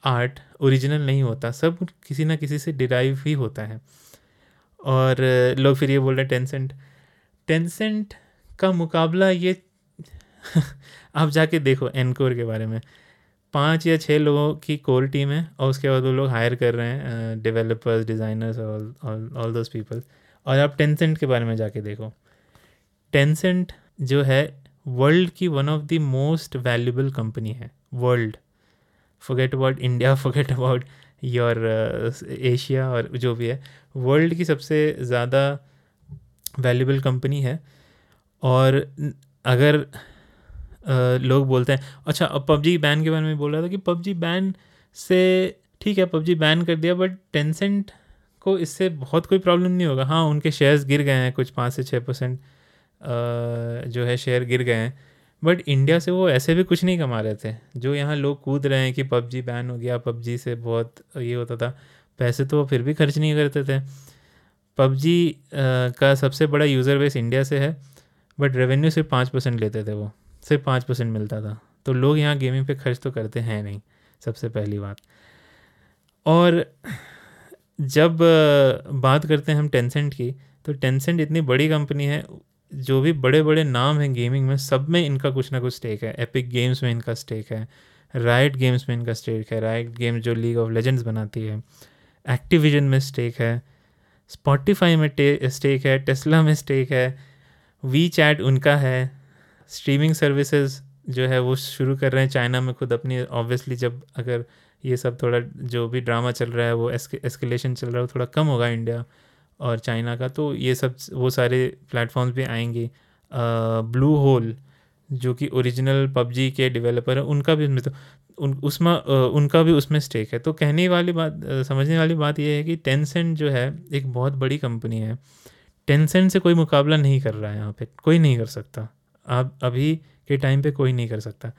आर्ट ओरिजिनल नहीं होता, सब किसी ना किसी से डिराइव ही होता है। और लोग फिर ये बोल रहे हैं टेंसेंट टेंसेंट का मुकाबला ये आप जाके देखो एनकोर के बारे में। पाँच या छः लोगों की कोर टीम है और उसके बाद वो लोग हायर कर रहे हैं developers designers all those people और आप टेंसेंट के बारे में जाके देखो। टेंसेंट जो है वर्ल्ड की one of the most valuable company है। World forget about India forget about your Asia और जो भी है वर्ल्ड की सबसे ज़्यादा वैल्यूबल कंपनी है। और अगर uh, लोग बोलते हैं अच्छा अब पबजी बैन के बारे में बोल रहा था कि पबजी बैन से ठीक है पबजी बैन कर दिया बट टेंसेंट को इससे बहुत कोई प्रॉब्लम नहीं होगा। हाँ उनके शेयर्स गिर गए हैं कुछ पाँच से छः परसेंट जो है शेयर गिर गए हैं। बट इंडिया से वो ऐसे भी कुछ नहीं कमा रहे थे। जो यहाँ लोग कूद रहे हैं कि पबजी बैन हो गया, पबजी से बहुत ये होता था। पैसे तो फिर भी खर्च नहीं करते थे। पबजी का सबसे बड़ा यूज़र बेस इंडिया से है, बट रेवेन्यू सिर्फ़ पाँच परसेंट लेते थे वो। सिर्फ़ पाँच परसेंट मिलता था। तो लोग यहाँ गेमिंग पे खर्च तो करते हैं नहीं, सबसे पहली बात। और जब बात करते हैं हम टेंसेंट की तो टेंसेंट इतनी बड़ी कंपनी है जो भी बड़े बड़े नाम हैं गेमिंग में, सब में इनका कुछ ना कुछ स्टेक है। एपिक गेम्स में इनका स्टेक है। राइट गेम्स में इनका स्टेक है। राइट गेम्स जो लीग ऑफ़ लेजेंड्स बनाती है एक्टिविजन में स्टेक है। स्पॉटिफाई में स्टेक है। टेस्ला में स्टेक है। वी चैट उनका है। स्ट्रीमिंग सर्विसेज़ जो है वो शुरू कर रहे हैं चाइना में खुद अपनी। ऑब्वियसली जब अगर ये सब थोड़ा जो भी ड्रामा चल रहा है, वो एस्केलेशन चल रहा है, वो थोड़ा कम होगा इंडिया और चाइना का तो ये सब, वो सारे प्लेटफॉर्म्स भी आएँगे। ब्लू होल जो कि ओरिजिनल पबजी के डेवलपर है, उनका भी उसमें तो उन, उसमें उनका भी उसमें स्टेक है। तो कहने वाली बात समझने वाली बात यह है कि टेंसेंट जो है, एक बहुत बड़ी कंपनी है। टेंसेंट से कोई मुकाबला नहीं कर रहा है यहाँ पे, कोई नहीं कर सकता। आप अभी के टाइम पे कोई नहीं कर सकता।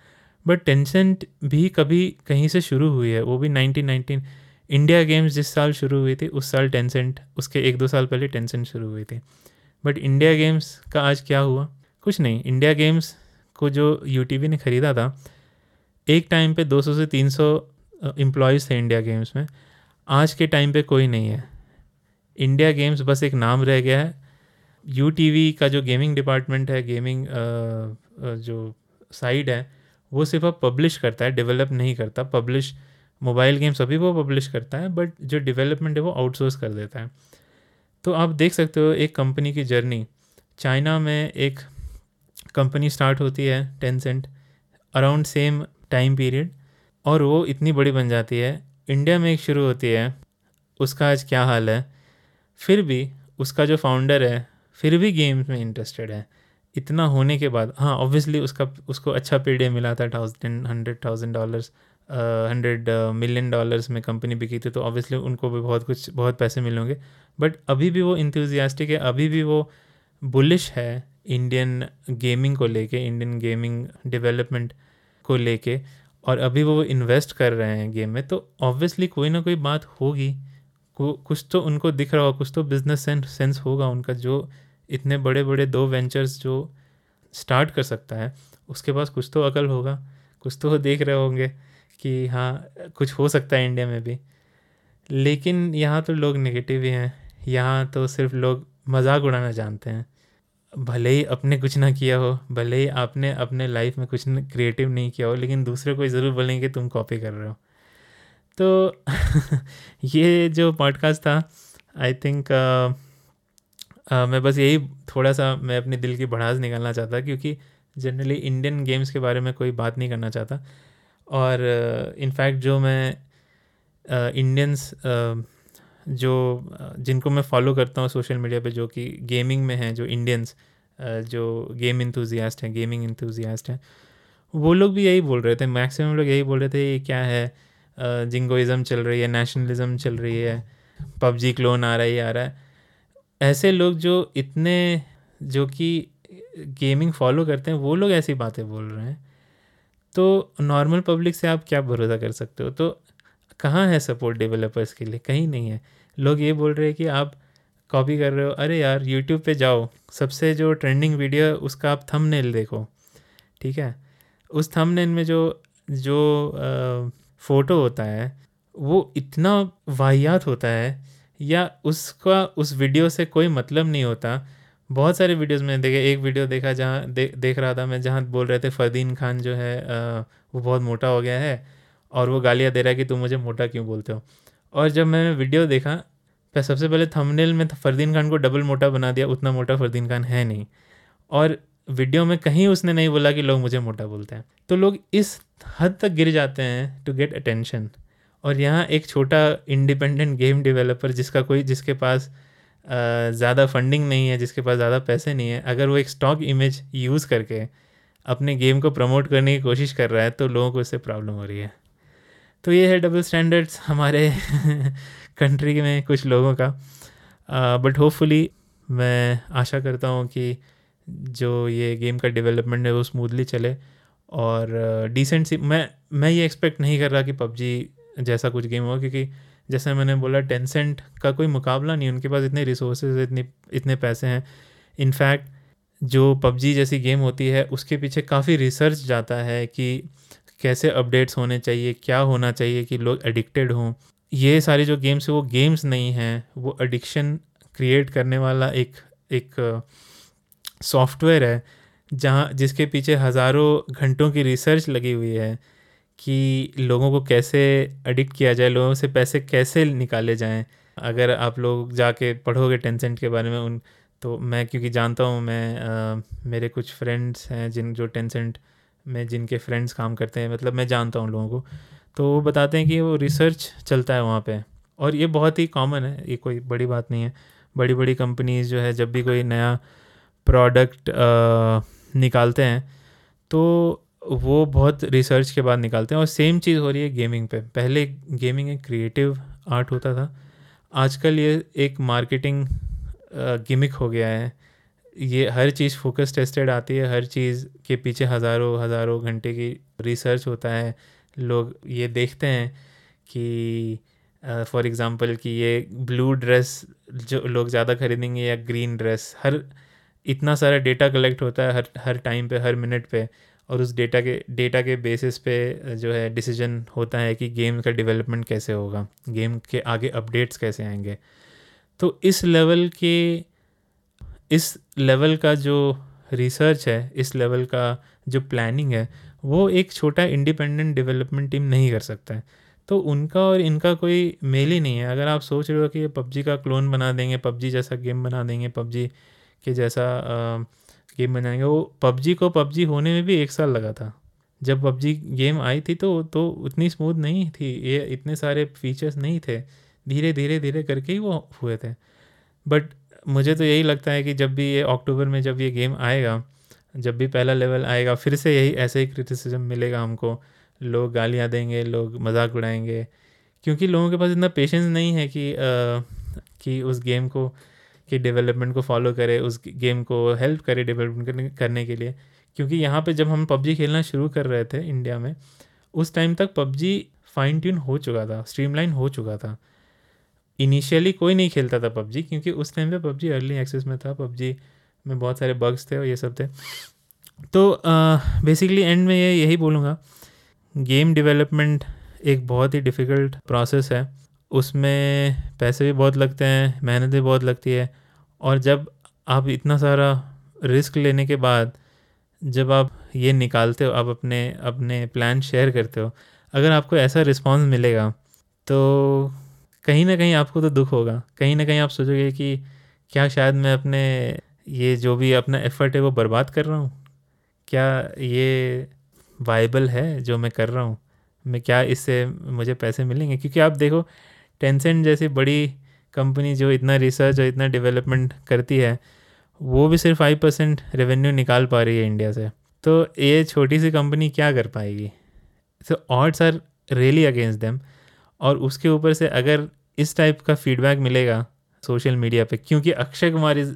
बट टेंसेंट भी कभी कहीं से शुरू हुई है, वो भी नाइनटीन नाइनटीन इंडिया गेम्स जिस साल शुरू हुई थी, उस साल टेंसेंट उसके एक दो साल पहले टेंसेंट शुरू हुई थी। बट इंडिया गेम्स का आज क्या हुआ? कुछ नहीं। इंडिया गेम्स को जो यूटीवी ने ख़रीदा था, एक टाइम पे 200 से 300 सौ एम्प्लॉयज़ थे इंडिया गेम्स में। आज के टाइम पे कोई नहीं है। इंडिया गेम्स बस एक नाम रह गया है। यूटीवी का जो गेमिंग डिपार्टमेंट है गेमिंग जो साइड है, वो सिर्फ़ अब पब्लिश करता है डेवलप नहीं करता। पब्लिश मोबाइल गेम्स अभी वो पब्लिश करता है, बट जो डेवलपमेंट है वो आउटसोर्स कर देता है। तो आप देख सकते हो एक कंपनी की जर्नी। चाइना में एक कंपनी स्टार्ट होती है Tencent around same time period, और वो इतनी बड़ी बन जाती है। इंडिया में एक शुरू होती है, उसका आज क्या हाल है? फिर भी उसका जो फाउंडर है, फिर भी गेम्स में इंटरेस्टेड है। इतना होने के बाद हाँ ऑब्वियसली उसका, उसको अच्छा पे मिला था thousand hundred thousand dollars hundred million dollars में कंपनी बिकी थी तो ऑब्वियसली उनको भी बहुत कुछ, बहुत पैसे मिलेंगे बट अभी भी वो इंथ्यूजियास्टिक है, अभी भी वो बुलिश है इंडियन गेमिंग को लेके इंडियन गेमिंग डेवलपमेंट को लेके, और अभी वो इन्वेस्ट कर रहे हैं गेम में तो ऑब्वियसली कोई ना कोई बात होगी। कुछ तो उनको दिख रहा होगा, कुछ तो बिज़नेस सेंस सेंस होगा उनका, जो इतने बड़े बड़े दो वेंचर्स जो स्टार्ट कर सकता है, उसके पास कुछ तो अकल होगा, कुछ तो देख रहे होंगे। कि हाँ कुछ हो सकता है इंडिया में भी। लेकिन यहाँ तो लोग नेगेटिव ही हैं। यहाँ तो सिर्फ़ लोग मज़ाक उड़ाना जानते हैं। भले ही अपने कुछ ना किया हो भले ही आपने अपने लाइफ में कुछ क्रिएटिव नहीं किया हो लेकिन दूसरे को ज़रूर बोलेंगे तुम कॉपी कर रहे हो। तो ये जो पॉडकास्ट था आई थिंक uh, uh, मैं बस यही थोड़ा सा मैं अपने दिल की बढ़ास निकालना चाहता क्योंकि जनरली इंडियन गेम्स के बारे में कोई बात नहीं करना चाहता। और इनफैक्ट जो मैं इंडियंस जो, जिनको मैं फॉलो करता हूँ सोशल मीडिया पे, जो कि गेमिंग में हैं, जो इंडियंस जो गेम इंथुजियास्ट हैं गेमिंग इंथुजियास्ट हैं, वो लोग भी यही बोल रहे थे। मैक्सिमम लोग यही बोल रहे थे, ये क्या है? जिंगोइज़म चल रही है नेशनलिज्म चल रही है, पबजी क्लोन आ रहा है आ रहा है। ऐसे लोग जो इतने, जो कि गेमिंग फॉलो करते हैं, वो लोग ऐसी बातें बोल रहे हैं। तो नॉर्मल पब्लिक से आप क्या भरोसा कर सकते हो? तो कहाँ है सपोर्ट डेवलपर्स के लिए? कहीं नहीं है। लोग ये बोल रहे हैं कि आप कॉपी कर रहे हो। अरे यार यूट्यूब पे जाओ। सबसे जो ट्रेंडिंग वीडियो है, उसका आप थंबनेल देखो। ठीक है? उस थंबनेल में जो जो फ़ोटो होता है, वो इतना वाहियात होता है या उसका, उस वीडियो से कोई मतलब नहीं होता बहुत सारे वीडियोस में देखे। एक वीडियो देखा जहाँ दे, देख रहा था मैं जहाँ बोल रहे थे फ़रदीन खान जो है आ, वो बहुत मोटा हो गया है और वो गालियाँ दे रहा है कि तुम मुझे मोटा क्यों बोलते हो? और जब मैंने वीडियो देखा तो सबसे पहले थंबनेल में फरदीन खान को डबल मोटा बना दिया उतना मोटा फरदीन खान है नहीं। और वीडियो में कहीं उसने नहीं बोला कि लोग मुझे मोटा बोलते हैं। तो लोग इस हद तक गिर जाते हैं टू गेट अटेंशन और यहाँ एक छोटा इंडिपेंडेंट गेम डेवलपर जिसका कोई जिसके पास ज़्यादा फंडिंग नहीं है, जिसके पास ज़्यादा पैसे नहीं है, अगर वो एक स्टॉक इमेज यूज़ करके अपने गेम को प्रमोट करने की कोशिश कर रहा है तो लोगों को इससे प्रॉब्लम हो रही है। तो ये है डबल स्टैंडर्ड्स हमारे कंट्री में कुछ लोगों का। बट होपफुली मैं आशा करता हूँ कि जो ये गेम का डेवलपमेंट है, वो स्मूथली चले और डिसेंट सी, मैं मैं ये एक्सपेक्ट नहीं कर रहा कि पबजी जैसा कुछ गेम हो क्योंकि जैसे मैंने बोला टेंसेंट का कोई मुकाबला नहीं, उनके पास इतने रिसोर्सेज इतने इतने पैसे हैं। इनफैक्ट जो पबजी जैसी गेम होती है, उसके पीछे काफ़ी रिसर्च जाता है कि कैसे अपडेट्स होने चाहिए, क्या होना चाहिए कि लोग एडिक्टेड हों। ये सारी जो गेम्स है, वो गेम्स नहीं हैं, वो एडिक्शन क्रिएट करने वाला एक एक सॉफ्टवेयर है, जहाँ, जिसके पीछे हज़ारों घंटों की रिसर्च लगी हुई है। कि लोगों को कैसे एडिक्ट किया जाए लोगों से पैसे कैसे निकाले जाएँ। अगर आप लोग जाके पढ़ोगे टेंसेंट के बारे में उन तो मैं क्योंकि जानता हूँ मैं आ, मेरे कुछ फ्रेंड्स हैं जिन जो टेंसेंट में जिनके फ्रेंड्स काम करते हैं मतलब मैं जानता हूँ लोगों को। तो वो बताते हैं कि वो रिसर्च चलता है वहाँ पे और ये बहुत ही कॉमन है ये कोई बड़ी बात नहीं है। बड़ी बड़ी कंपनीज़ जो है जब भी कोई नया प्रोडक्ट निकालते हैं तो वो बहुत रिसर्च के बाद निकालते हैं और सेम चीज़ हो रही है गेमिंग पे। पहले गेमिंग एक क्रिएटिव आर्ट होता था। आजकल ये एक मार्केटिंग गिमिक हो गया है। ये हर चीज़ फोकस टेस्टेड आती है। हर चीज़ के पीछे हज़ारों हज़ारों घंटे की रिसर्च होता है। लोग ये देखते हैं कि फॉर एग्ज़ाम्पल कि ये ब्लू ड्रेस जो लोग ज़्यादा खरीदेंगे या ग्रीन ड्रेस हर, इतना सारा डेटा कलेक्ट होता है हर हर टाइम पे, हर मिनट पे। और उस डेटा के डेटा के बेसिस पे जो है डिसीज़न होता है कि गेम का डेवलपमेंट कैसे होगा गेम के आगे अपडेट्स कैसे आएँगे। तो इस लेवल के, इस लेवल का जो रिसर्च है, इस लेवल का जो प्लानिंग है, वो एक छोटा इंडिपेंडेंट डेवलपमेंट टीम नहीं कर सकता है। तो उनका और इनका कोई मेल ही नहीं है। अगर आप सोच रहे हो कि ये पबजी का क्लोन बना देंगे, पबजी जैसा गेम बना देंगे, पबजी के जैसा गेम बनाएँगे। वो पबजी को पबजी होने में भी एक साल लगा था। जब पबजी गेम आई थी तो तो उतनी स्मूथ नहीं थी। ये इतने सारे फीचर्स नहीं थे। धीरे धीरे धीरे करके ही वो हुए थे। बट मुझे तो यही लगता है कि जब भी ये अक्टूबर में जब ये गेम आएगा जब भी पहला लेवल आएगा फिर से यही ऐसे ही क्रिटिसिज्म मिलेगा हमको। लोग गालियाँ देंगे लोग मज़ाक उड़ाएँगे। क्योंकि लोगों के पास इतना पेशेंस नहीं है कि आ, कि उस गेम को कि डेवलपमेंट को फॉलो करे, उस गेम को हेल्प करे डेवलपमेंट करने के लिए। क्योंकि यहाँ पे जब हम पबजी खेलना शुरू कर रहे थे इंडिया में, उस टाइम तक पबजी फाइन ट्यून हो चुका था स्ट्रीमलाइन हो चुका था। इनिशियली कोई नहीं खेलता था पबजी क्योंकि उस टाइम पे पबजी अर्ली एक्सेस में था पबजी में बहुत सारे बग्स थे और ये सब थे। तो बेसिकली एंड में ये, यही बोलूँगा। गेम डेवलपमेंट एक बहुत ही डिफ़िकल्ट प्रोसेस है। उसमें पैसे भी बहुत लगते हैं, मेहनत भी बहुत लगती है। और जब आप इतना सारा रिस्क लेने के बाद जब आप ये निकालते हो, आप अपने अपने प्लान शेयर करते हो, अगर आपको ऐसा रिस्पांस मिलेगा तो कहीं ना कहीं आपको तो दुख होगा। कहीं ना कहीं आप सोचोगे कि क्या शायद मैं अपने ये जो भी अपना एफर्ट है वो बर्बाद कर रहा हूँ? क्या ये वाइबल है जो मैं कर रहा हूँ? मैं क्या इससे मुझे पैसे मिलेंगे? क्योंकि आप देखो टेंसेंट जैसी बड़ी कंपनी जो इतना रिसर्च और इतना डेवलपमेंट करती है, वो भी सिर्फ़ फाइव परसेंट रेवेन्यू निकाल पा रही है इंडिया से। तो ये छोटी सी कंपनी क्या कर पाएगी? So odds are really against them और उसके ऊपर से अगर इस टाइप का फीडबैक मिलेगा सोशल मीडिया पे, क्योंकि Akshay Kumar is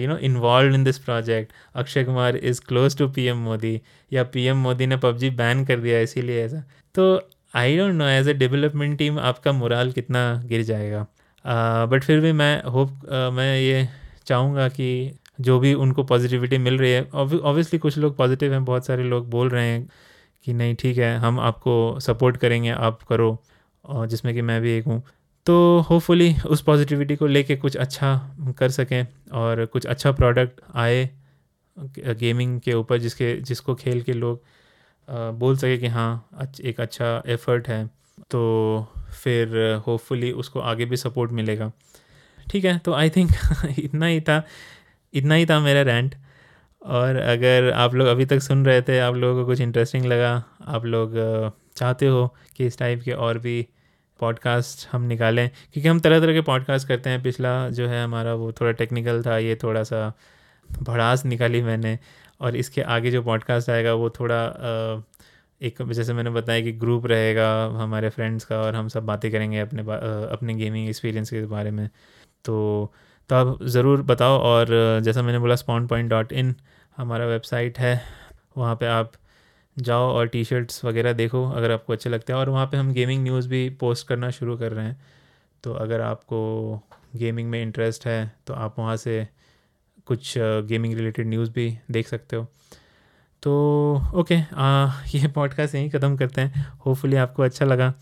you know involve in this project Akshay Kumar is close to PM Modi या पीएम मोदी ने पबजी बैन कर दिया इसीलिए ऐसा। तो I don't know as a development team आपका मुराल कितना गिर जाएगा। बट uh, फिर भी मैं होप uh, मैं ये चाहूँगा कि जो भी उनको पॉजिटिविटी मिल रही है ऑब्वियसली कुछ लोग पॉजिटिव हैं बहुत सारे लोग बोल रहे हैं कि नहीं ठीक है हम आपको सपोर्ट करेंगे आप करो और जिसमें कि मैं भी एक हूँ। तो होपफुली उस पॉजिटिविटी को लेके कुछ अच्छा कर सकें और कुछ अच्छा प्रोडक्ट आए गेमिंग के ऊपर जिसके जिसको खेल के लोग बोल सके कि हाँ एक अच्छा एफर्ट है तो फिर होपफुली उसको आगे भी सपोर्ट मिलेगा। ठीक है तो आई थिंक इतना ही था, इतना ही था मेरा रेंट और अगर आप लोग अभी तक सुन रहे थे, आप लोगों को कुछ इंटरेस्टिंग लगा, आप लोग चाहते हो कि इस टाइप के और भी पॉडकास्ट हम निकालें, क्योंकि हम तरह तरह के पॉडकास्ट करते हैं। पिछला जो है हमारा वो थोड़ा टेक्निकल था, ये थोड़ा सा भड़ास निकाली मैंने और इसके आगे जो पॉडकास्ट आएगा, वो थोड़ा एक जैसे मैंने बताया कि ग्रुप रहेगा हमारे फ्रेंड्स का और हम सब बातें करेंगे अपने अपने गेमिंग एक्सपीरियंस के बारे में। तो तो आप ज़रूर बताओ और जैसा मैंने बोला स्पॉन पॉइंट डॉट इन हमारा वेबसाइट है। वहाँ पे आप जाओ और टी शर्ट्स वगैरह देखो अगर आपको अच्छे लगते हैं और वहाँ पे हम गेमिंग न्यूज़ भी पोस्ट करना शुरू कर रहे हैं। तो अगर आपको गेमिंग में इंटरेस्ट है तो आप वहाँ से कुछ गेमिंग रिलेटेड न्यूज़ भी देख सकते हो। तो ओके आ, ये पॉडकास्ट यहीं ख़त्म करते हैं। होपफुली आपको अच्छा लगा।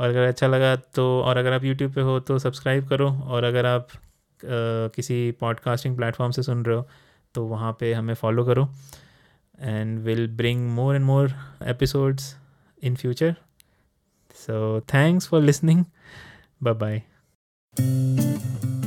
और अगर अच्छा लगा तो और अगर आप यूट्यूब पे हो तो सब्सक्राइब करो। और अगर आप आ, किसी पॉडकास्टिंग प्लेटफॉर्म से सुन रहे हो तो वहाँ पे हमें फॉलो करो। And will bring more and more episodes in future so thanks for listening bye bye